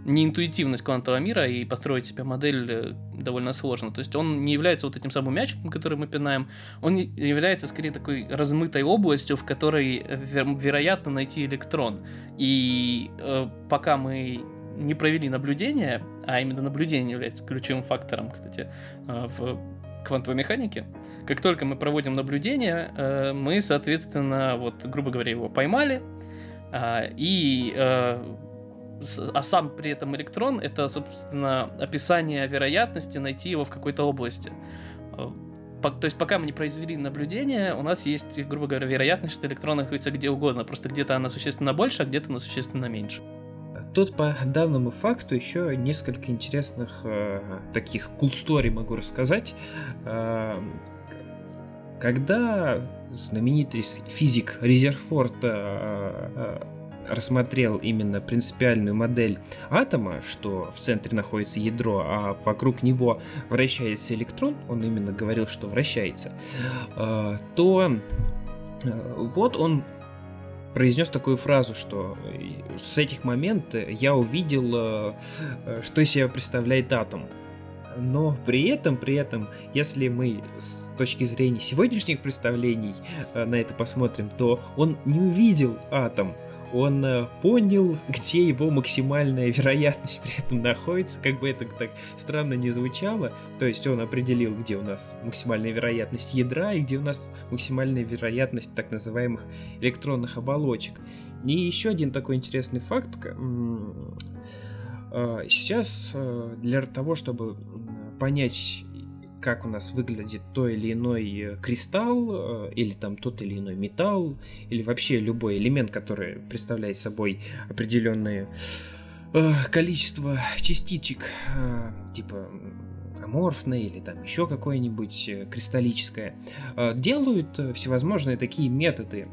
неинтуитивность квантового мира и построить себе модель э, довольно сложно. То есть он не является вот этим самым мячиком, который мы пинаем, он является скорее такой размытой областью, в которой вер- вероятно найти электрон. И э, пока мы не провели наблюдение, а именно наблюдение является ключевым фактором, кстати, э, в квантовой механике, как только мы проводим наблюдение, э, мы, соответственно, вот, грубо говоря, его поймали, а, и э, а сам при этом электрон это, собственно, описание вероятности найти его в какой-то области. Э, то есть пока мы не произвели наблюдение, у нас есть, грубо говоря, вероятность, что электрон находится где угодно. Просто где-то она существенно больше, а где-то она существенно меньше. Тут по данному факту еще несколько интересных э, таких cool story могу рассказать. Э, когда знаменитый физик Резерфорд э, э, рассмотрел именно принципиальную модель атома, что в центре находится ядро, а вокруг него вращается электрон, он именно говорил, что вращается, э, то э, вот он произнес такую фразу, что с этих моментов я увидел, что из себя представляет атом. Но при этом, при этом, если мы с точки зрения сегодняшних представлений э, на это посмотрим, то он не увидел атом, он э, понял, где его максимальная вероятность при этом находится, как бы это так странно не звучало, то есть он определил, где у нас максимальная вероятность ядра и где у нас максимальная вероятность так называемых электронных оболочек. И еще один такой интересный факт, э, сейчас для того, чтобы понять, как у нас выглядит то или иной э, кристалл, э, или там тот или иной металл, или вообще любой элемент, который представляет собой определенное э, количество частичек, типа аморфное или там еще какое-нибудь кристаллическое, делают всевозможные такие методы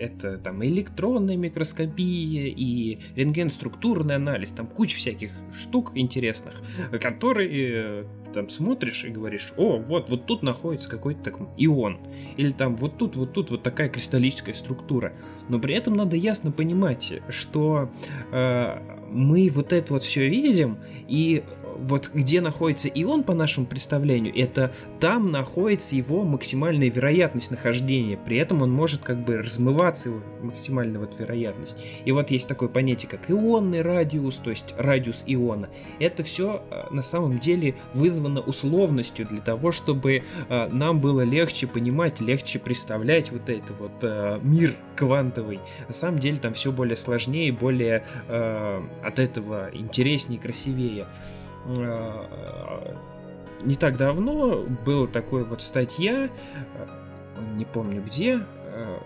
это там электронная микроскопия и рентген-структурный анализ, там куча всяких штук интересных, которые э, там смотришь и говоришь, о, вот, вот тут находится какой-то так ион, или там вот тут, вот тут вот такая кристаллическая структура. Но при этом надо ясно понимать, что э, мы вот это вот все видим, и вот где находится ион по нашему представлению, это там находится его максимальная вероятность нахождения. При этом он может как бы размываться, его максимальная вот вероятность. И вот есть такое понятие, как ионный радиус, то есть радиус иона. Это все э, на самом деле вызвано условностью для того, чтобы э, нам было легче понимать, легче представлять вот это вот э, мир квантовый. На самом деле там все более сложнее, более от этого интереснее, красивее. Э, не так давно была такая вот статья, э, не помню где, э,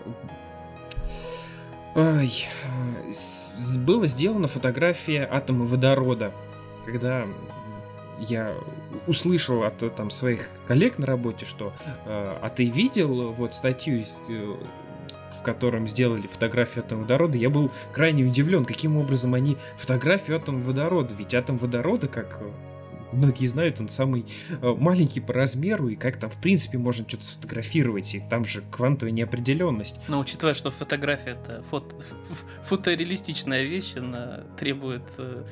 была сделана фотография атома водорода, когда я услышал от там своих коллег на работе, что а ты видел вот статью котором сделали фотографию атома водорода, я был крайне удивлен, каким образом они фотографию атома водорода, ведь атом водорода, как многие знают, он самый э, маленький по размеру, и как там, в принципе, можно что-то сфотографировать, и там же квантовая неопределенность. Но учитывая, что фотография это фото, фотореалистичная вещь, она требует э,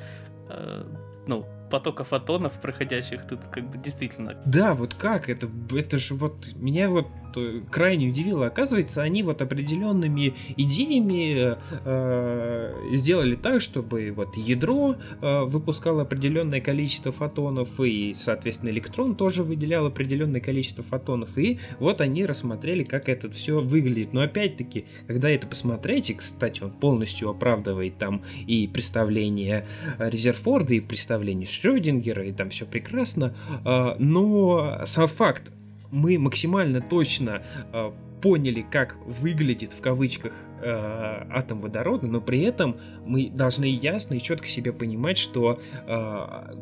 э, ну, потока фотонов проходящих, тут как бы действительно... Да, вот как? Это, это же вот... Меня вот э, крайне удивило. Оказывается, они вот определенными идеями э, сделали так, чтобы вот ядро э, выпускало определенное количество фотонов, и, соответственно, электрон тоже выделял определенное количество фотонов. И вот они рассмотрели, как это все выглядит. Но опять-таки, когда это посмотрите, кстати, он полностью оправдывает там и представление Резерфорда, и представление Шрёдингера, и там все прекрасно, а, но сам факт, мы максимально точно а, поняли, как выглядит в кавычках э, атом водорода, но при этом мы должны ясно и четко себе понимать, что э,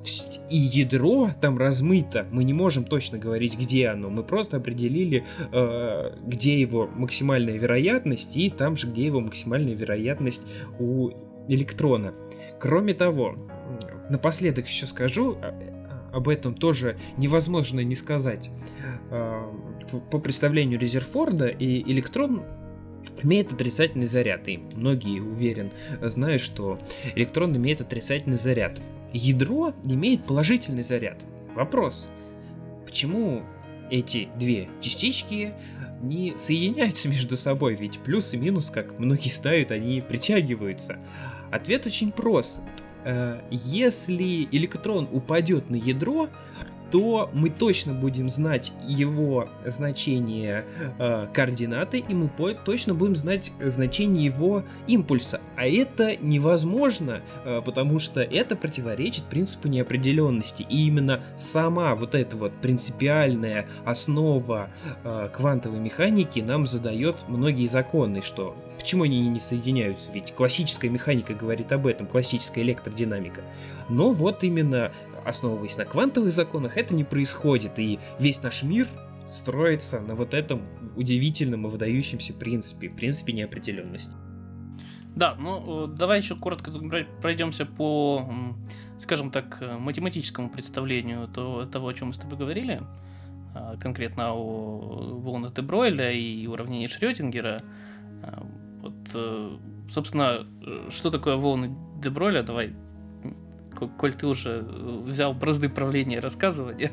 и ядро там размыто. Мы не можем точно говорить, где оно. Мы просто определили, э, где его максимальная вероятность, и там же, где его максимальная вероятность у электрона. Кроме того, напоследок еще скажу, а, об этом тоже невозможно не сказать. А, по представлению Резерфорда и электрон имеет отрицательный заряд, и многие, уверен, знают, что электрон имеет отрицательный заряд. Ядро имеет положительный заряд. Вопрос, почему эти две частички не соединяются между собой, ведь плюс и минус, как многие ставят, они притягиваются. Ответ очень прост. Э, если электрон упадет на ядро, то мы точно будем знать его значение э, координаты, и мы по- точно будем знать значение его импульса. А это невозможно, э, потому что это противоречит принципу неопределенности. И именно сама вот эта вот принципиальная основа э, квантовой механики нам задает многие законы, что почему они не соединяются, ведь классическая механика говорит об этом, классическая электродинамика. Но вот именно основываясь на квантовых законах, это не происходит, и весь наш мир строится на вот этом удивительном и выдающемся принципе, принципе неопределенности. Да, ну давай еще коротко пройдемся по, скажем так, математическому представлению того, о чем мы с тобой говорили, а, конкретно о волнах де Бройля и уравнении Шрёдингера. А, Вот, э, собственно, что такое волны Деброля? Давай, коль ты уже взял бразды правления рассказывания.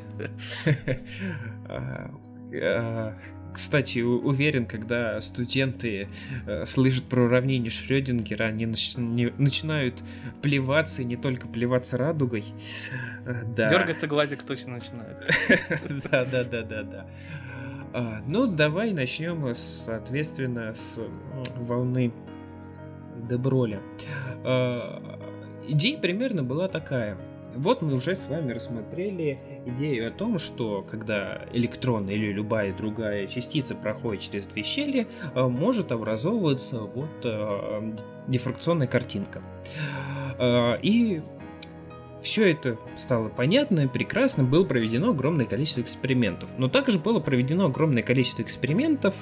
А, а, кстати, уверен, когда студенты э, слышат про уравнение Шрёдингера, они начинают плеваться, и не только плеваться радугой. Э, да. Дергаться глазик точно начинает. Да, да, да, да, да. А, ну, давай начнем, соответственно, с волны Деброля. Идея примерно была такая. Вот мы уже с вами рассмотрели идею о том, что когда электрон или любая другая частица проходит через две щели, э, может образовываться вот э, дифракционная картинка. Э, и все это стало понятно и прекрасно, было проведено огромное количество экспериментов. Но также было проведено огромное количество экспериментов,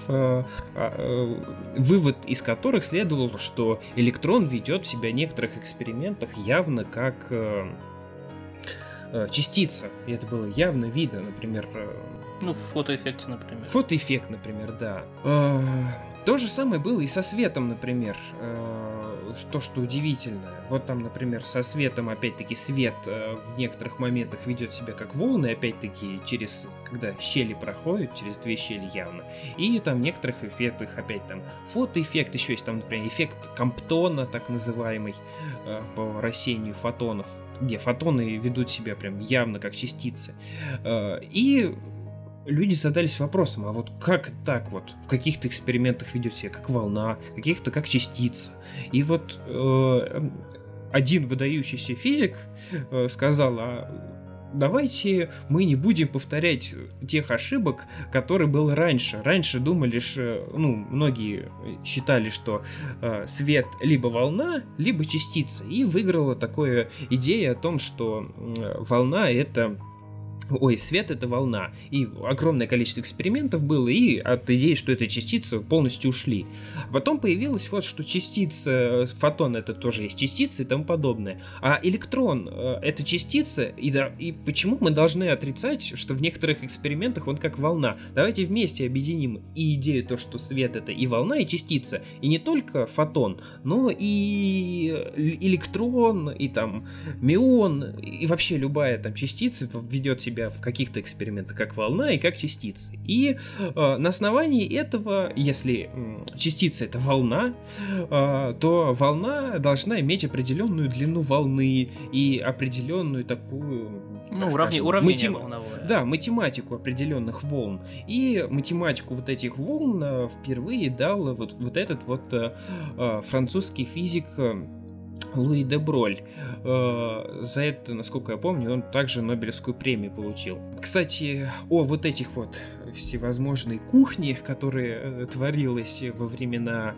вывод из которых следовал, что электрон ведет в себя в некоторых экспериментах явно как Э, частица. И это было явно видно, например... Э, ну, в фотоэффекте, например. Фотоэффект, например, да. Э, то же самое было и со светом, например. То, что удивительно. Вот там, например, со светом, опять-таки, свет в некоторых моментах ведет себя как волны, опять-таки, через, когда щели проходят, через две щели явно. И там в некоторых эффектах, опять там, фотоэффект, еще есть там, например, эффект Комптона, так называемый, по рассеянию фотонов где фотоны ведут себя прям явно как частицы. Э, и люди задались вопросом, а вот как так вот в каких-то экспериментах ведет себя как волна, каких-то как частица. И вот э, один выдающийся физик э, сказал, а давайте мы не будем повторять тех ошибок, которые было раньше. Раньше думали, что, ну, многие считали, что э, свет либо волна, либо частица. И выиграла такая идея о том, что э, волна это Ой, свет это волна. И огромное количество экспериментов было, и от идеи, что это частица, полностью ушли. Потом появилось вот, что частица, фотон это тоже есть частица и тому подобное. А электрон э, это частица, и, да, и почему мы должны отрицать, что в некоторых экспериментах он как волна? Давайте вместе объединим и идею то, что свет это и волна, и частица. И не только фотон, но и электрон, и там мион, и вообще любая там частица ведет себя себя в каких-то экспериментах как волна и как частицы. И э, на основании этого, если э, частица это волна, э, то волна должна иметь определенную длину волны и определенную такую... Ну, уравни, уравнение матем... волновое. Да, математику определенных волн. И математику вот этих волн э, впервые дал вот, вот этот вот э французский физик э, Луи де Броль. Э, за это, насколько я помню, он также Нобелевскую премию получил. Кстати, о вот этих вот всевозможной кухни, которые э, творилась во времена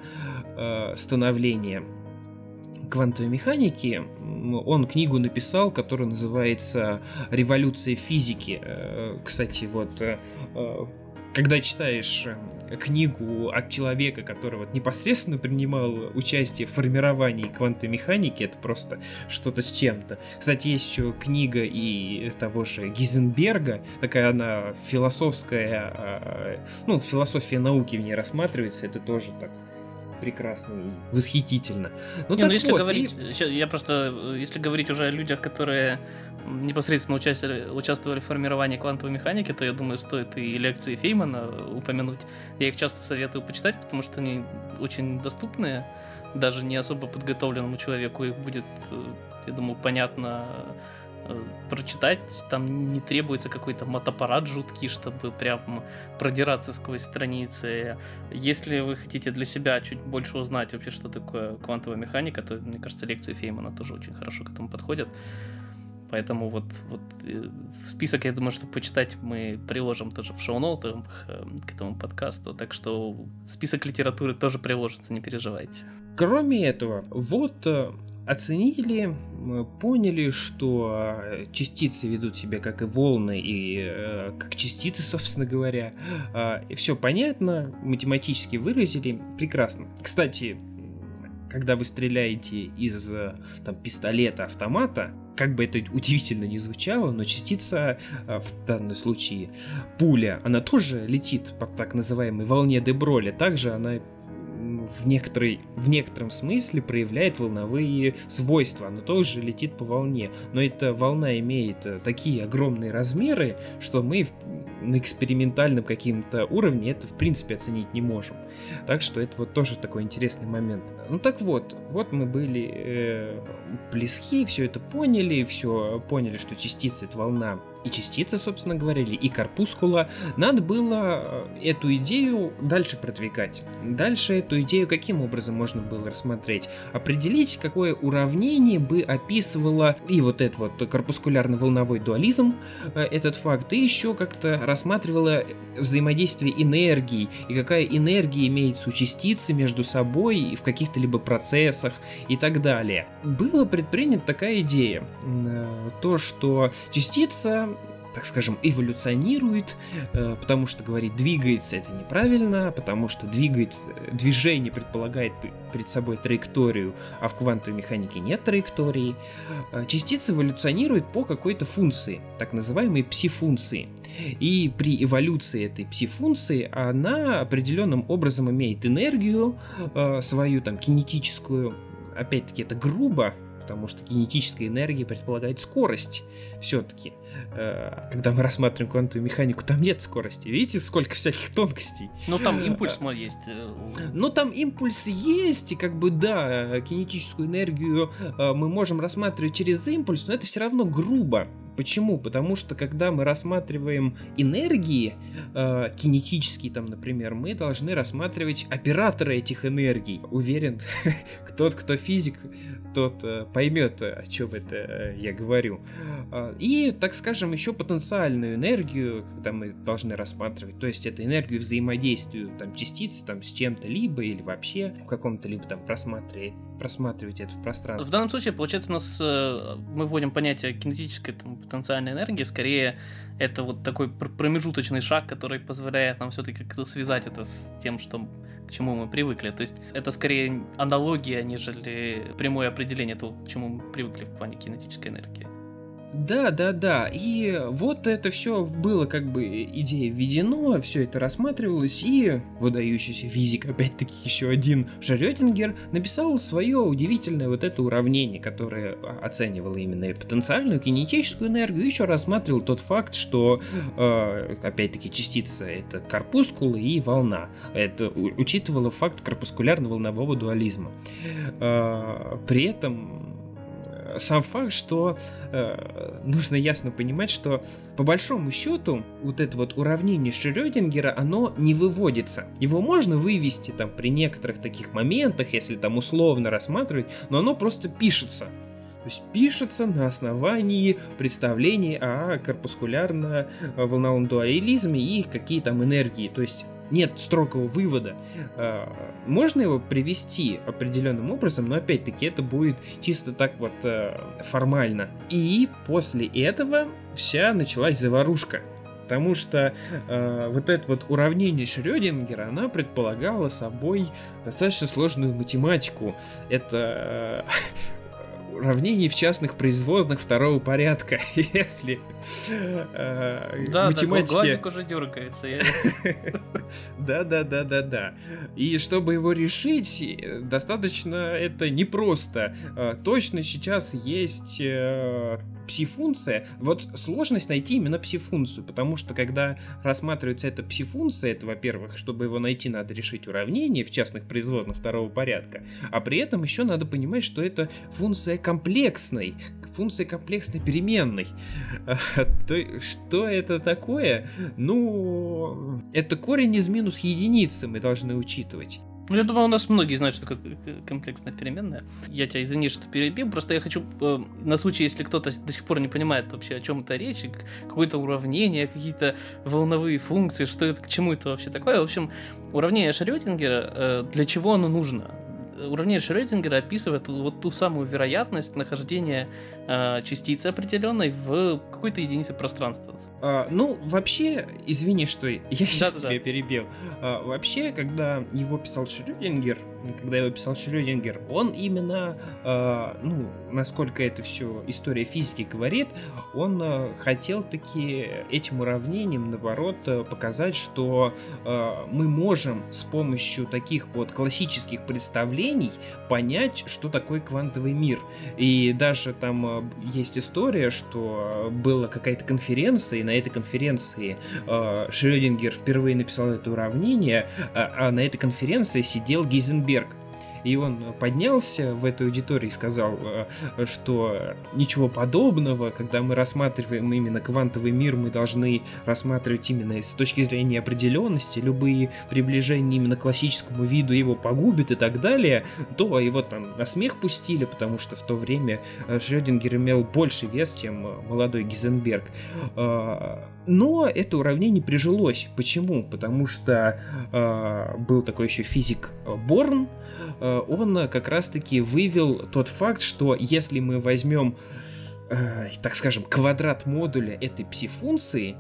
э, становления квантовой механики, он книгу написал, которая называется «Революция физики». Кстати, вот когда читаешь э, книгу от человека, который вот непосредственно принимал участие в формировании квантовой механики, это просто что-то с чем-то. Кстати, есть еще книга и того же Гизенберга, такая она философская, а, ну, философия науки в ней рассматривается, это тоже так прекрасно и восхитительно. Ну, Не, так ну если вот, говорить, и... я просто, э, если говорить уже о людях, которые непосредственно участвовали, участвовали в формировании квантовой механики, то я думаю, стоит и лекции Феймана упомянуть. Я их часто советую почитать, потому что они очень доступные, даже не особо подготовленному человеку их будет, э, я думаю, понятно прочитать, там не требуется какой-то мотопарад жуткий, чтобы прям продираться сквозь страницы. Если вы хотите для себя чуть больше узнать вообще, что такое квантовая механика, то, мне кажется, лекции Феймана тоже очень хорошо к этому подходят. Поэтому вот, вот э, список, я думаю, что почитать мы приложим тоже в шоу-ноутах э, к этому подкасту. Так что список литературы тоже приложится, не переживайте. Кроме этого, вот оценили, поняли, что э, частицы ведут себя как и волны, и э, как частицы, собственно говоря. Э, и все понятно, математически выразили, прекрасно. Кстати, когда вы стреляете из э, там, пистолета, автомата, как бы это удивительно не звучало, но частица, э, в данном случае пуля, она тоже летит по так называемой волне Деброля. Также она в, некоторой, в некотором смысле проявляет волновые свойства. Оно тоже летит по волне. Но эта волна имеет э, такие огромные размеры, что мы на экспериментальном каким-то уровне это в принципе оценить не можем. Так что это вот тоже такой интересный момент. Ну так вот, вот мы были э, близки, все это поняли, все поняли, что частица это волна и частицы, собственно говоря, и корпускула, надо было э, эту идею дальше продвигать. Дальше эту идею каким образом можно было рассмотреть? Определить, какое уравнение бы описывало и вот этот вот корпускулярно-волновой дуализм, э, этот факт, и еще как-то рассматривало взаимодействие энергии, и какая энергия имеется у частицы между собой и в каких-то либо процессах и так далее. Была предпринята такая идея, э, то, что частица так скажем, эволюционирует, э, потому что говорит двигается это неправильно, потому что двигается, движение предполагает перед собой траекторию, а в квантовой механике нет траектории. Э, частица эволюционирует по какой-то функции, так называемой пси-функции. И при эволюции этой пси-функции она определенным образом имеет энергию, э, свою там кинетическую, опять-таки это грубо, потому что кинетическая энергия предполагает скорость все-таки. Э, когда мы рассматриваем квантовую механику, там нет скорости. Видите, сколько всяких тонкостей? Ну, там импульс есть. Э, ну, там импульс есть, и как бы, да, кинетическую энергию э, мы можем рассматривать через импульс, но это все равно грубо. Почему? Потому что когда мы рассматриваем энергии, э, кинетические там, например, мы должны рассматривать операторы этих энергий. Уверен, тот, кто физик, тот э, поймет, о чем это э, я говорю. Э, и, так скажем, еще потенциальную энергию, когда мы должны рассматривать, то есть это энергию взаимодействия там, частиц там, с чем-то либо или вообще в каком-то либо там просматривать, просматривать это в пространстве. В данном случае, получается, у нас э, мы вводим понятие кинетической там, потенциальной энергии, скорее это вот такой промежуточный шаг, который позволяет нам все-таки как-то связать это с тем, что, к чему мы привыкли. То есть это скорее аналогия, нежели прямое определение того, к чему мы привыкли в плане кинетической энергии. Да, да, да. И вот это все было как бы идея введено, все это рассматривалось, и выдающийся физик, опять-таки еще один Шрёдингер, написал свое удивительное вот это уравнение, которое оценивало именно потенциальную кинетическую энергию, еще рассматривал тот факт, что э, опять-таки частица это корпускулы и волна. Это учитывало факт корпускулярно-волнового дуализма. Э, при этом сам факт, что э, нужно ясно понимать, что по большому счету вот это вот уравнение Шрёдингера, оно не выводится. Его можно вывести там при некоторых таких моментах, если там условно рассматривать, но оно просто пишется. То есть пишется на основании представлений о корпускулярно-волновом дуализме и какие там энергии. То есть нет строгого вывода. А, можно его привести определенным образом, но опять-таки это будет чисто так вот э, формально. И после этого вся началась заварушка. Потому что э, вот это вот уравнение Шрёдингера, она предполагала собой достаточно сложную математику. Это э, уравнений в частных производных второго порядка, если э, да, математики... Да, глазик уже дергается. Да, да, да, да, да. И чтобы его решить, достаточно это непросто. Э, точно сейчас есть э, пси-функция. Вот сложность найти именно пси-функцию, потому что когда рассматривается эта пси-функция, это, во-первых, чтобы его найти, надо решить уравнение в частных производных второго порядка, а при этом еще надо понимать, что это функция комплексной, функция комплексной переменной. Что это такое? Ну, это корень из минус единицы мы должны учитывать. Ну, я думаю, у нас многие знают, что такое комплексная переменная. Я тебя извини, что перебил, просто я хочу, э, на случай, если кто-то до сих пор не понимает вообще, о чем это речь, какое-то уравнение, какие-то волновые функции, что это, к чему это вообще такое. В общем, уравнение Шрёдингера, э, для чего оно нужно? Уравнение Шрёдингера описывает вот ту самую вероятность нахождения э, частицы определенной в какой-то единице пространства. А, ну, вообще, извини, что я сейчас да, тебя да. перебил. А, вообще, когда его писал Шрёдингер, когда его писал Шрёдингер, он именно, э, ну, насколько это все история физики говорит, он э, хотел таки этим уравнением, наоборот, э, показать, что э, мы можем с помощью таких вот классических представлений понять, что такое квантовый мир. И даже там есть история, что была какая-то конференция, и на этой конференции э, Шрёдингер впервые написал это уравнение, а, а на этой конференции сидел Гизенберг. Гольдберг. И он поднялся в эту аудиторию и сказал, э, что ничего подобного, когда мы рассматриваем именно квантовый мир, мы должны рассматривать именно с точки зрения определенности, любые приближения именно к классическому виду его погубят и так далее, то его там на смех пустили, потому что в то время э, Шрёдингер имел больше вес, чем э, молодой Гизенберг. Но это уравнение прижилось. Почему? Потому что был такой еще физик Борн, Э, он как раз-таки вывел тот факт, что если мы возьмем, э, так скажем, квадрат модуля этой пси-функции,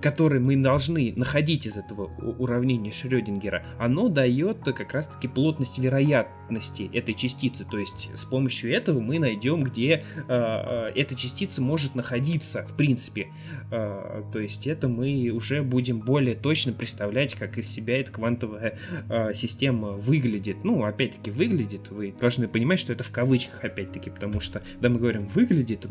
который мы должны находить из этого уравнения Шрёдингера, оно дает как раз-таки плотность вероятности этой частицы. То есть с помощью этого мы найдем, где э, эта частица может находиться, в принципе. Э, то есть это мы уже будем более точно представлять, как из себя эта квантовая э, система выглядит. Ну, опять-таки, выглядит. Вы должны понимать, что это в кавычках, опять-таки, потому что, когда мы говорим выглядит,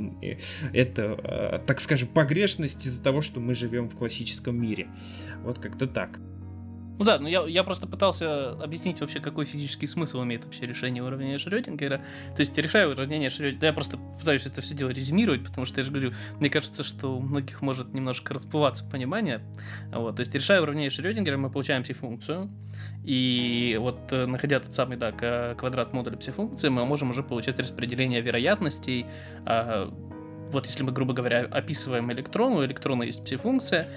это, э, так скажем, погрешность из-за того, что мы живем в классическом мире. Вот как-то так. Ну да, но я, я просто пытался объяснить вообще, какой физический смысл имеет вообще решение уравнения Шрёдингера. То есть я решаю уравнение Шрёдингера, да я просто пытаюсь это все дело резюмировать, потому что я же говорю, мне кажется, что у многих может немножко расплываться понимание. Вот, то есть решая уравнение Шрёдингера, мы получаем пси-функцию, и вот э, находя тот самый, да, квадрат модуля пси-функции, мы можем уже получать распределение вероятностей, а, вот если мы, грубо говоря, описываем электрон, у электрона есть пси-функция,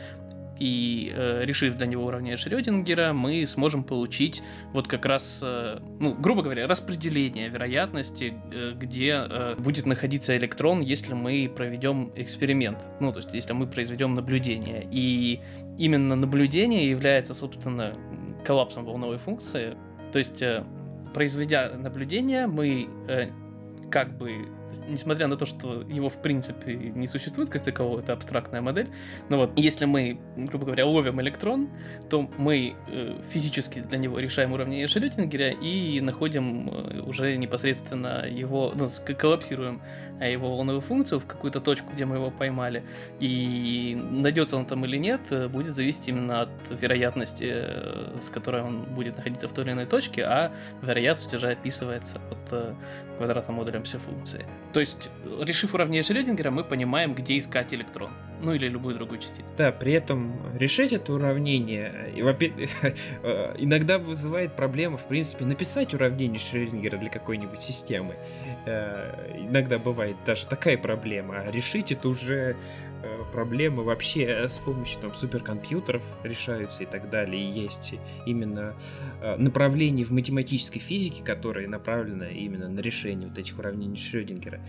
и э, решив для него уравнение Шрёдингера, мы сможем получить вот как раз, э, ну, грубо говоря, распределение вероятности, э, где э, будет находиться электрон, если мы проведем эксперимент, ну, то есть если мы произведем наблюдение. И именно наблюдение является, собственно, коллапсом волновой функции. То есть, э, произведя наблюдение, мы э, как бы несмотря на то, что его в принципе не существует как такового, это абстрактная модель, но вот если мы, грубо говоря, ловим электрон, то мы э, физически для него решаем уравнение Шрёдингера и находим э, уже непосредственно его, ну, коллапсируем э, его волновую функцию в какую-то точку, где мы его поймали, и найдется он там или нет, э, будет зависеть именно от вероятности, с которой он будет находиться в той или иной точке, а вероятность уже описывается от э, квадрата модулем всей функции. То есть, решив уравнение Шрёдингера, мы понимаем, где искать электрон. Ну или любую другую частицу. Да, при этом решить это уравнение иногда вызывает проблему, в принципе, написать уравнение Шрёдингера для какой-нибудь системы. Э, иногда бывает даже такая проблема. А решить это уже Э, проблемы вообще с помощью там суперкомпьютеров решаются и так далее. Есть именно э, направление в математической физике, которое направлено именно на решение вот этих уравнений Шрёдингера.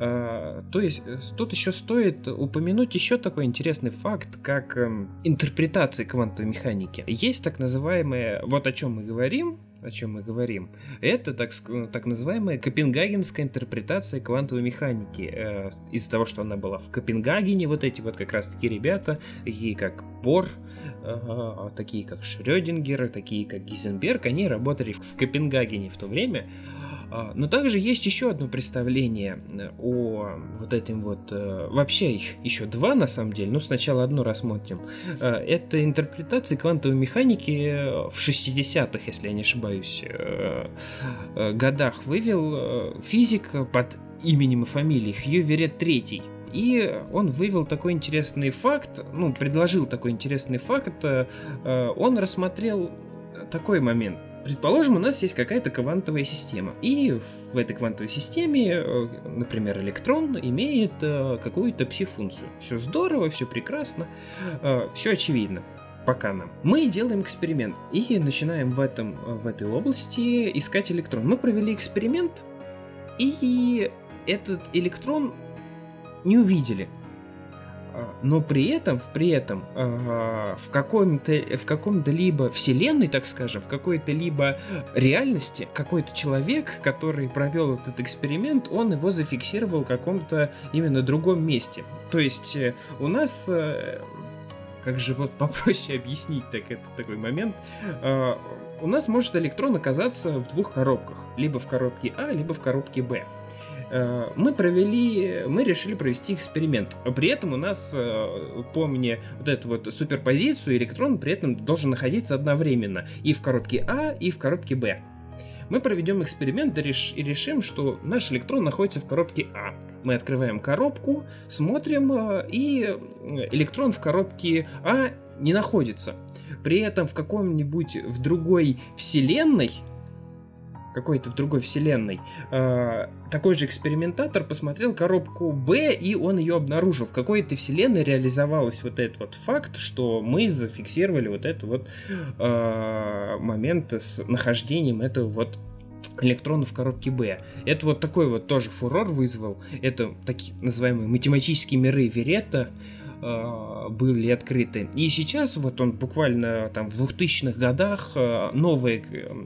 Э, то есть тут еще стоит упомянуть еще такой интересный факт, как эм, интерпретация квантовой механики. Есть так называемые, вот о чем мы говорим, о чем мы говорим, это так, так называемая копенгагенская интерпретация квантовой механики. Э, из-за того, что она была в Копенгагене, вот эти вот как раз-таки ребята, такие как Бор, э, такие как Шрёдингер, такие как Гизенберг, они работали в Копенгагене в то время. А, но также есть еще одно представление э, о вот этом вот... Э, вообще их еще два на самом деле, но сначала одно рассмотрим. Э, это интерпретация квантовой механики в 60-х, если я не ошибаюсь, годах вывел физик под именем и фамилией Хью III. И он вывел такой интересный факт, ну, предложил такой интересный факт, он рассмотрел такой момент. Предположим, у нас есть какая-то квантовая система. И в этой квантовой системе, э, например, электрон имеет э, какую-то пси-функцию. Все здорово, все прекрасно, э, все очевидно пока нам. Мы делаем эксперимент и начинаем в, этом, в этой области искать электрон. Мы провели эксперимент, и этот электрон не увидели. Но при этом, при этом в каком-то в каком-то либо вселенной, так скажем, в какой-то либо реальности какой-то человек, который провел этот эксперимент, он его зафиксировал в каком-то именно другом месте. То есть э, у нас э, как же вот попроще объяснить так это такой момент. У нас может электрон оказаться в двух коробках. Либо в коробке А, либо в коробке Б. Э, мы провели, мы решили провести эксперимент. При этом у нас, э, помни вот эту вот суперпозицию, электрон при этом должен находиться одновременно и в коробке А, и в коробке Б. Мы проведем эксперимент и решим, что наш электрон находится в коробке А. Мы открываем коробку, смотрим, э, и электрон в коробке А не находится. При этом в каком-нибудь в другой вселенной какой-то в другой вселенной, э, такой же экспериментатор посмотрел коробку Б, и он ее обнаружил. В какой-то вселенной реализовалась вот этот вот факт, что мы зафиксировали вот этот вот э, момент с нахождением этого вот электрона в коробке Б. Это вот такой вот тоже фурор вызвал. Это такие называемые математические миры Веретта. Э, были открыты. И сейчас вот он буквально там в 2000-х годах э, новые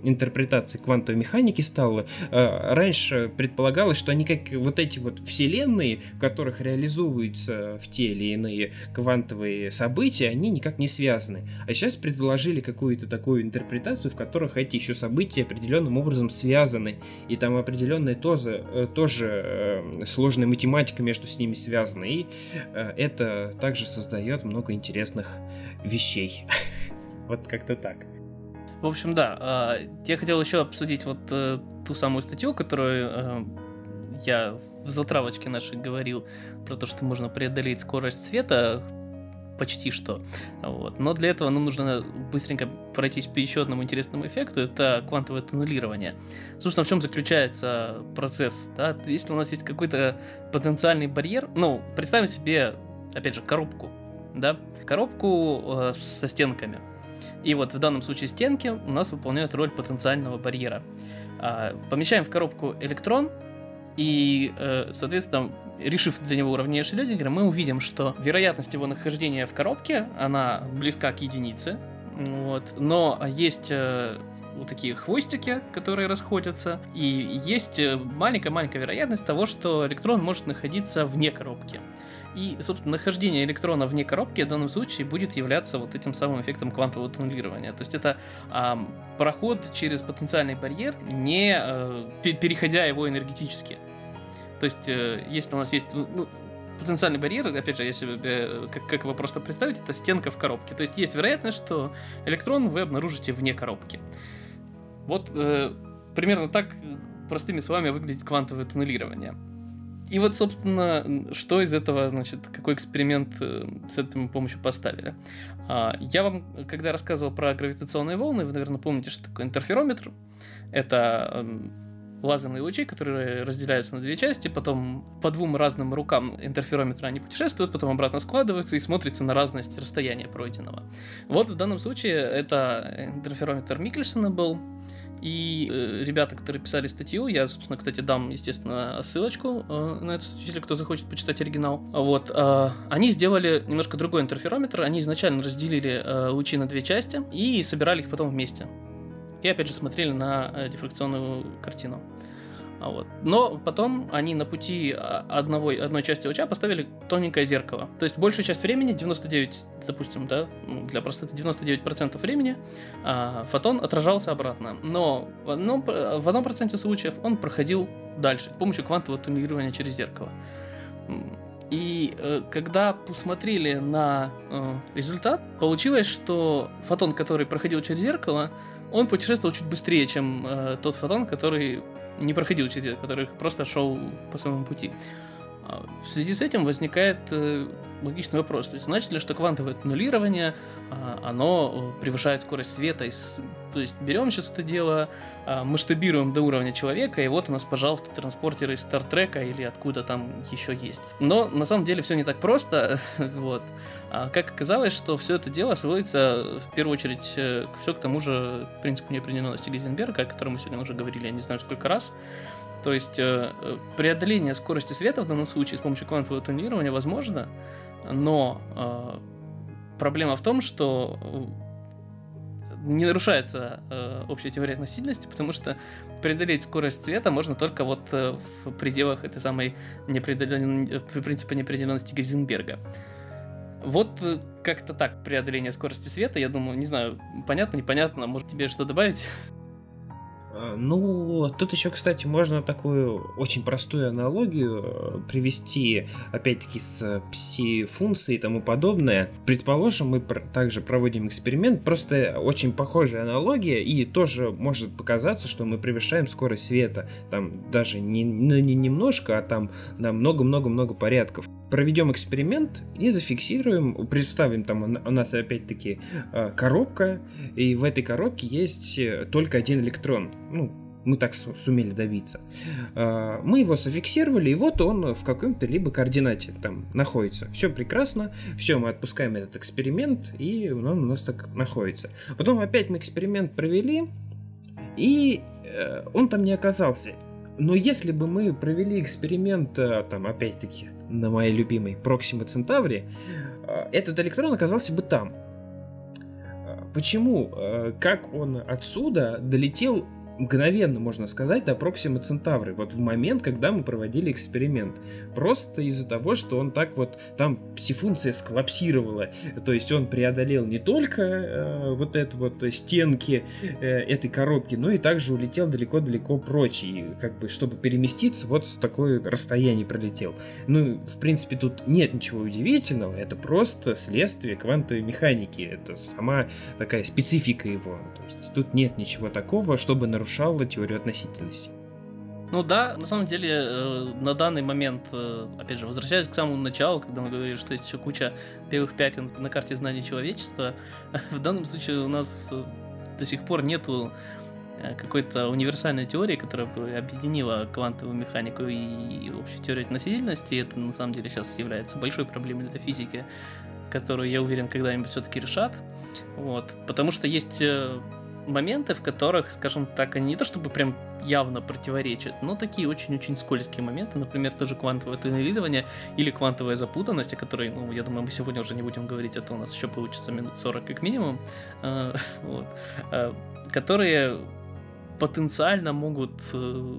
интерпретации квантовой механики стала. Э, раньше предполагалось, что они как вот эти вот вселенные, в которых реализуются в те или иные квантовые события, они никак не связаны. А сейчас предложили какую-то такую интерпретацию, в которых эти еще события определенным образом связаны. И там определенная тоже, тоже сложная математика между с ними связана. И это также создает много интересных вещей. Вот как-то так. В общем, да. А, я хотел еще обсудить вот э, ту самую статью, которую э, я в затравочке нашей говорил про то, что можно преодолеть скорость света почти что. Вот. Но для этого нам нужно быстренько пройтись по еще одному интересному эффекту, это квантовое туннелирование. Собственно, в чем заключается процесс? Да? Если у нас есть какой-то потенциальный барьер, ну, представим себе опять же, коробку, да, коробку э, со стенками. И вот в данном случае стенки у нас выполняют роль потенциального барьера. Э, помещаем в коробку электрон, и, э, соответственно, решив для него уравнение Шрёдингера, мы увидим, что вероятность его нахождения в коробке, она близка к единице, вот, но есть э, вот такие хвостики, которые расходятся, и есть э, маленькая-маленькая вероятность того, что электрон может находиться вне коробки. И, собственно, нахождение электрона вне коробки в данном случае будет являться вот этим самым эффектом квантового туннелирования. То есть это э, проход через потенциальный барьер, не э, переходя его энергетически. То есть, э, если у нас есть ну, ну потенциальный барьер, опять же, если э, как, как его просто представить, это стенка в коробке. То есть есть вероятность, что электрон вы обнаружите вне коробки. Вот э, примерно так простыми словами выглядит квантовое туннелирование. И вот, собственно, что из этого, значит, какой эксперимент э, с этой помощью поставили. А, я вам, когда рассказывал про гравитационные волны, вы, наверное, помните, что такое интерферометр. Это эм, лазерные лучи, которые разделяются на две части, потом по двум разным рукам интерферометра они путешествуют, потом обратно складываются и смотрятся на разность расстояния пройденного. Вот в данном случае это интерферометр Микельсона был, и э, ребята, которые писали статью, я, собственно, кстати, дам, естественно, ссылочку э, на эту статью, если кто захочет почитать оригинал. Вот, э, они сделали немножко другой интерферометр. Они изначально разделили э, лучи на две части и собирали их потом вместе. И опять же смотрели на э, дифракционную картину. А вот. Но потом они на пути а, одного, одной части луча поставили тоненькое зеркало. То есть большую часть времени, 99, допустим, да, ну, для простоты 99% времени, а, фотон отражался обратно. Но в одном, в одном проценте случаев он проходил дальше с помощью квантового туннелирования через зеркало. И э, когда посмотрели на э, результат, получилось, что фотон, который проходил через зеркало, он путешествовал чуть быстрее, чем э, тот фотон, который не проходил через который просто шел по своему пути. В связи с этим возникает э, логичный вопрос. То есть значит ли, что квантовое аннулирование, а, оно превышает скорость света? То есть берем сейчас это дело, а, масштабируем до уровня человека, и вот у нас, пожалуйста, транспортеры из Стартрека или откуда там еще есть. Но на самом деле все не так просто. вот. А как оказалось, что все это дело сводится в первую очередь э, все к тому же принципу неопределенности Гейзенберга, о котором мы сегодня уже говорили, я не знаю сколько раз. То есть э, преодоление скорости света в данном случае с помощью квантового тонирования возможно, Но э, проблема в том, что не нарушается э, общая теория относительности, потому что преодолеть скорость света можно только вот э, в пределах этой самой неопределен... Э, принципа неопределенности Гейзенберга. Вот э, как-то так преодоление скорости света, я думаю, не знаю, понятно, непонятно, может тебе что добавить? А, ну, тут еще, кстати, можно такую очень простую аналогию э, привести, опять-таки, с пси-функцией и тому подобное. Предположим, мы также проводим эксперимент, просто очень похожая аналогия, и тоже может показаться, что мы превышаем скорость света, там даже не, ну, не немножко, а там на много-много-много порядков проведем эксперимент и зафиксируем, представим там у нас опять-таки а, коробка, и в этой коробке есть э, только один электрон. Ну, мы так сумели добиться. А, мы его зафиксировали, и вот он в каком-то либо координате там находится. Все прекрасно, все, мы отпускаем этот эксперимент, и он у нас так находится. Потом опять мы эксперимент провели, и э, он там не оказался. Но если бы мы провели эксперимент, э, там, опять-таки, на моей любимой Проксима Центаври, э, этот электрон оказался бы там. Э, почему? Как он отсюда долетел мгновенно, можно сказать, до Проксима Центавры, вот в момент, когда мы проводили эксперимент. Просто из-за того, что он так вот, там псифункция сколлапсировала, то есть он преодолел не только э, вот это вот стенки э, этой коробки, но и также улетел далеко-далеко прочь, и как бы, чтобы переместиться, вот с такое расстояние пролетел. Ну, в принципе, тут нет ничего удивительного, это просто следствие квантовой механики, это сама такая специфика его, то есть тут нет ничего такого, чтобы нарушать нарушала теорию относительности. Ну да, на самом деле, э, на данный момент, э, опять же, возвращаясь к самому началу, когда мы говорили, что есть еще куча белых пятен на карте знаний человечества, в данном случае у нас э, до сих пор нету какой-то универсальной теории, которая бы объединила квантовую механику и общую теорию относительности. Это на самом деле сейчас является большой проблемой для физики, которую, я уверен, когда-нибудь все-таки решат. Вот. Потому что есть моменты, в которых, скажем так, они не то чтобы прям явно противоречат, но такие очень-очень скользкие моменты, например, тоже квантовое туннелирование или квантовая запутанность, о которой, ну, я думаю, мы сегодня уже не будем говорить, а то у нас еще получится минут 40 как минимум, э, э, которые потенциально могут э,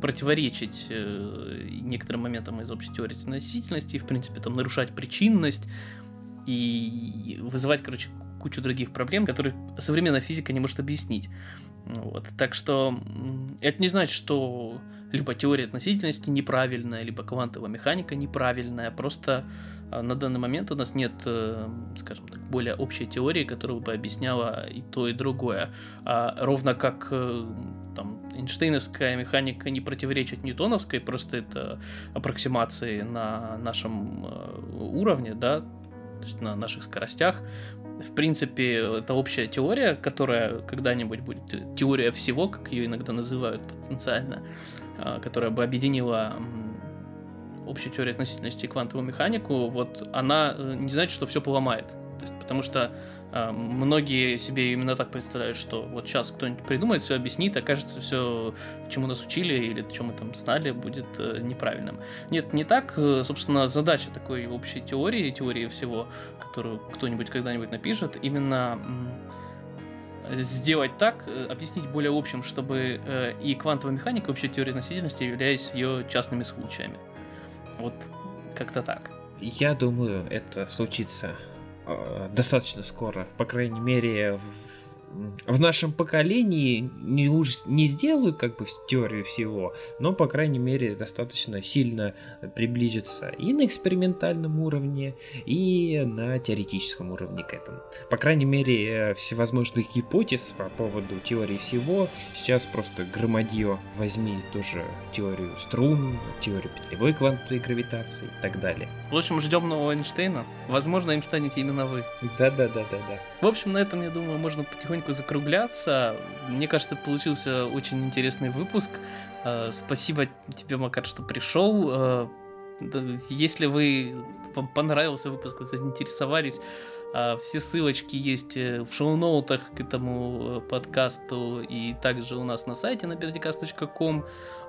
противоречить некоторым моментам из общей теории относительности, в принципе, там, нарушать причинность, и вызывать, короче, кучу других проблем, которые современная физика не может объяснить. Вот. Так что это не значит, что либо теория относительности неправильная, либо квантовая механика неправильная. Просто а, на данный момент у нас нет, э, скажем так, более общей теории, которая бы объясняла и то, и другое. А ровно как э, там, Эйнштейновская механика не противоречит ньютоновской, просто это аппроксимации на нашем э, уровне, да, то есть на наших скоростях в принципе, это общая теория, которая когда-нибудь будет теория всего, как ее иногда называют потенциально, а, которая бы объединила общую теорию относительности и квантовую механику, вот она э, не значит, что все поломает. Потому что э, многие себе именно так представляют, что вот сейчас кто-нибудь придумает, все объяснит, окажется все, чему нас учили или чем мы там знали, будет э, неправильным. Нет, не так. Э, собственно, задача такой общей теории, теории всего, которую кто-нибудь когда-нибудь напишет, именно сделать так, э, объяснить более общим, чтобы э, и квантовая механика, и вообще теория относительности являлись ее частными случаями. Вот как-то так. Я думаю, это случится достаточно скоро. По крайней мере, в в нашем поколении не уж не сделают как бы теорию всего, но по крайней мере достаточно сильно приблизится и на экспериментальном уровне, и на теоретическом уровне к этому. По крайней мере э, всевозможных гипотез по поводу теории всего сейчас просто громадье возьми тоже теорию струн, теорию петлевой квантовой гравитации и так далее. В общем, ждем нового Эйнштейна. Возможно, им станете именно вы. Да-да-да-да-да. В общем, на этом, я думаю, можно потихоньку закругляться. Мне кажется, получился очень интересный выпуск. Э, спасибо тебе, Макар, что пришел. Э, если вы вам понравился выпуск, вы заинтересовались А, все ссылочки есть э, в шоу-ноутах к этому э, подкасту и также у нас на сайте на birdicast.com.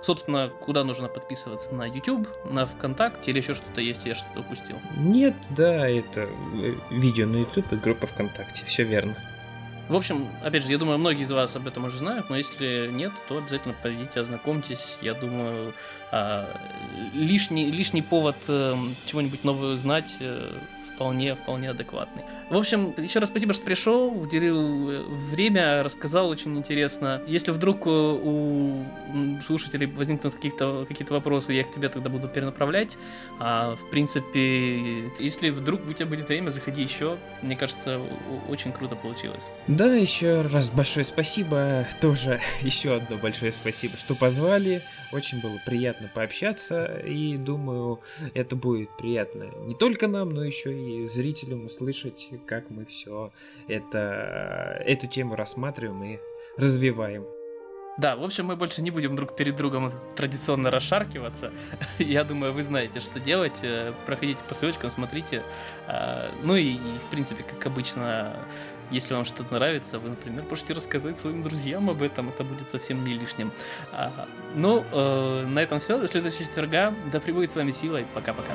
Собственно, куда нужно подписываться? На YouTube, на ВКонтакте или еще что-то есть, я что-то упустил? Нет, да, это э, видео на YouTube и группа ВКонтакте, все верно. В общем, опять же, я думаю, многие из вас об этом уже знают, но если нет, то обязательно пойдите, ознакомьтесь. Я думаю, а, лишний, лишний повод э, чего-нибудь нового узнать э, вполне, вполне адекватный. В общем, еще раз спасибо, что пришел, уделил э, время, рассказал очень интересно. Если вдруг у слушателей возникнут какие-то какие вопросы, я их тебе тогда буду перенаправлять. А, в принципе, если вдруг у тебя будет время, заходи еще. Мне кажется, очень круто получилось. Да, еще раз большое спасибо. Тоже еще одно большое спасибо, что позвали. Очень было приятно пообщаться. И думаю, это будет приятно не только нам, но еще и зрителям услышать, как мы все это, эту тему рассматриваем и развиваем. Да, в общем, мы больше не будем друг перед другом традиционно расшаркиваться. Я думаю, вы знаете, что делать. Э, проходите по ссылочкам, смотрите. А, ну и, в принципе, как обычно, если вам что-то нравится, вы, например, можете рассказать своим друзьям об этом. Это будет совсем не лишним. А, ну, э, на этом все. До следующего четверга. Да пребудет с вами сила и пока-пока.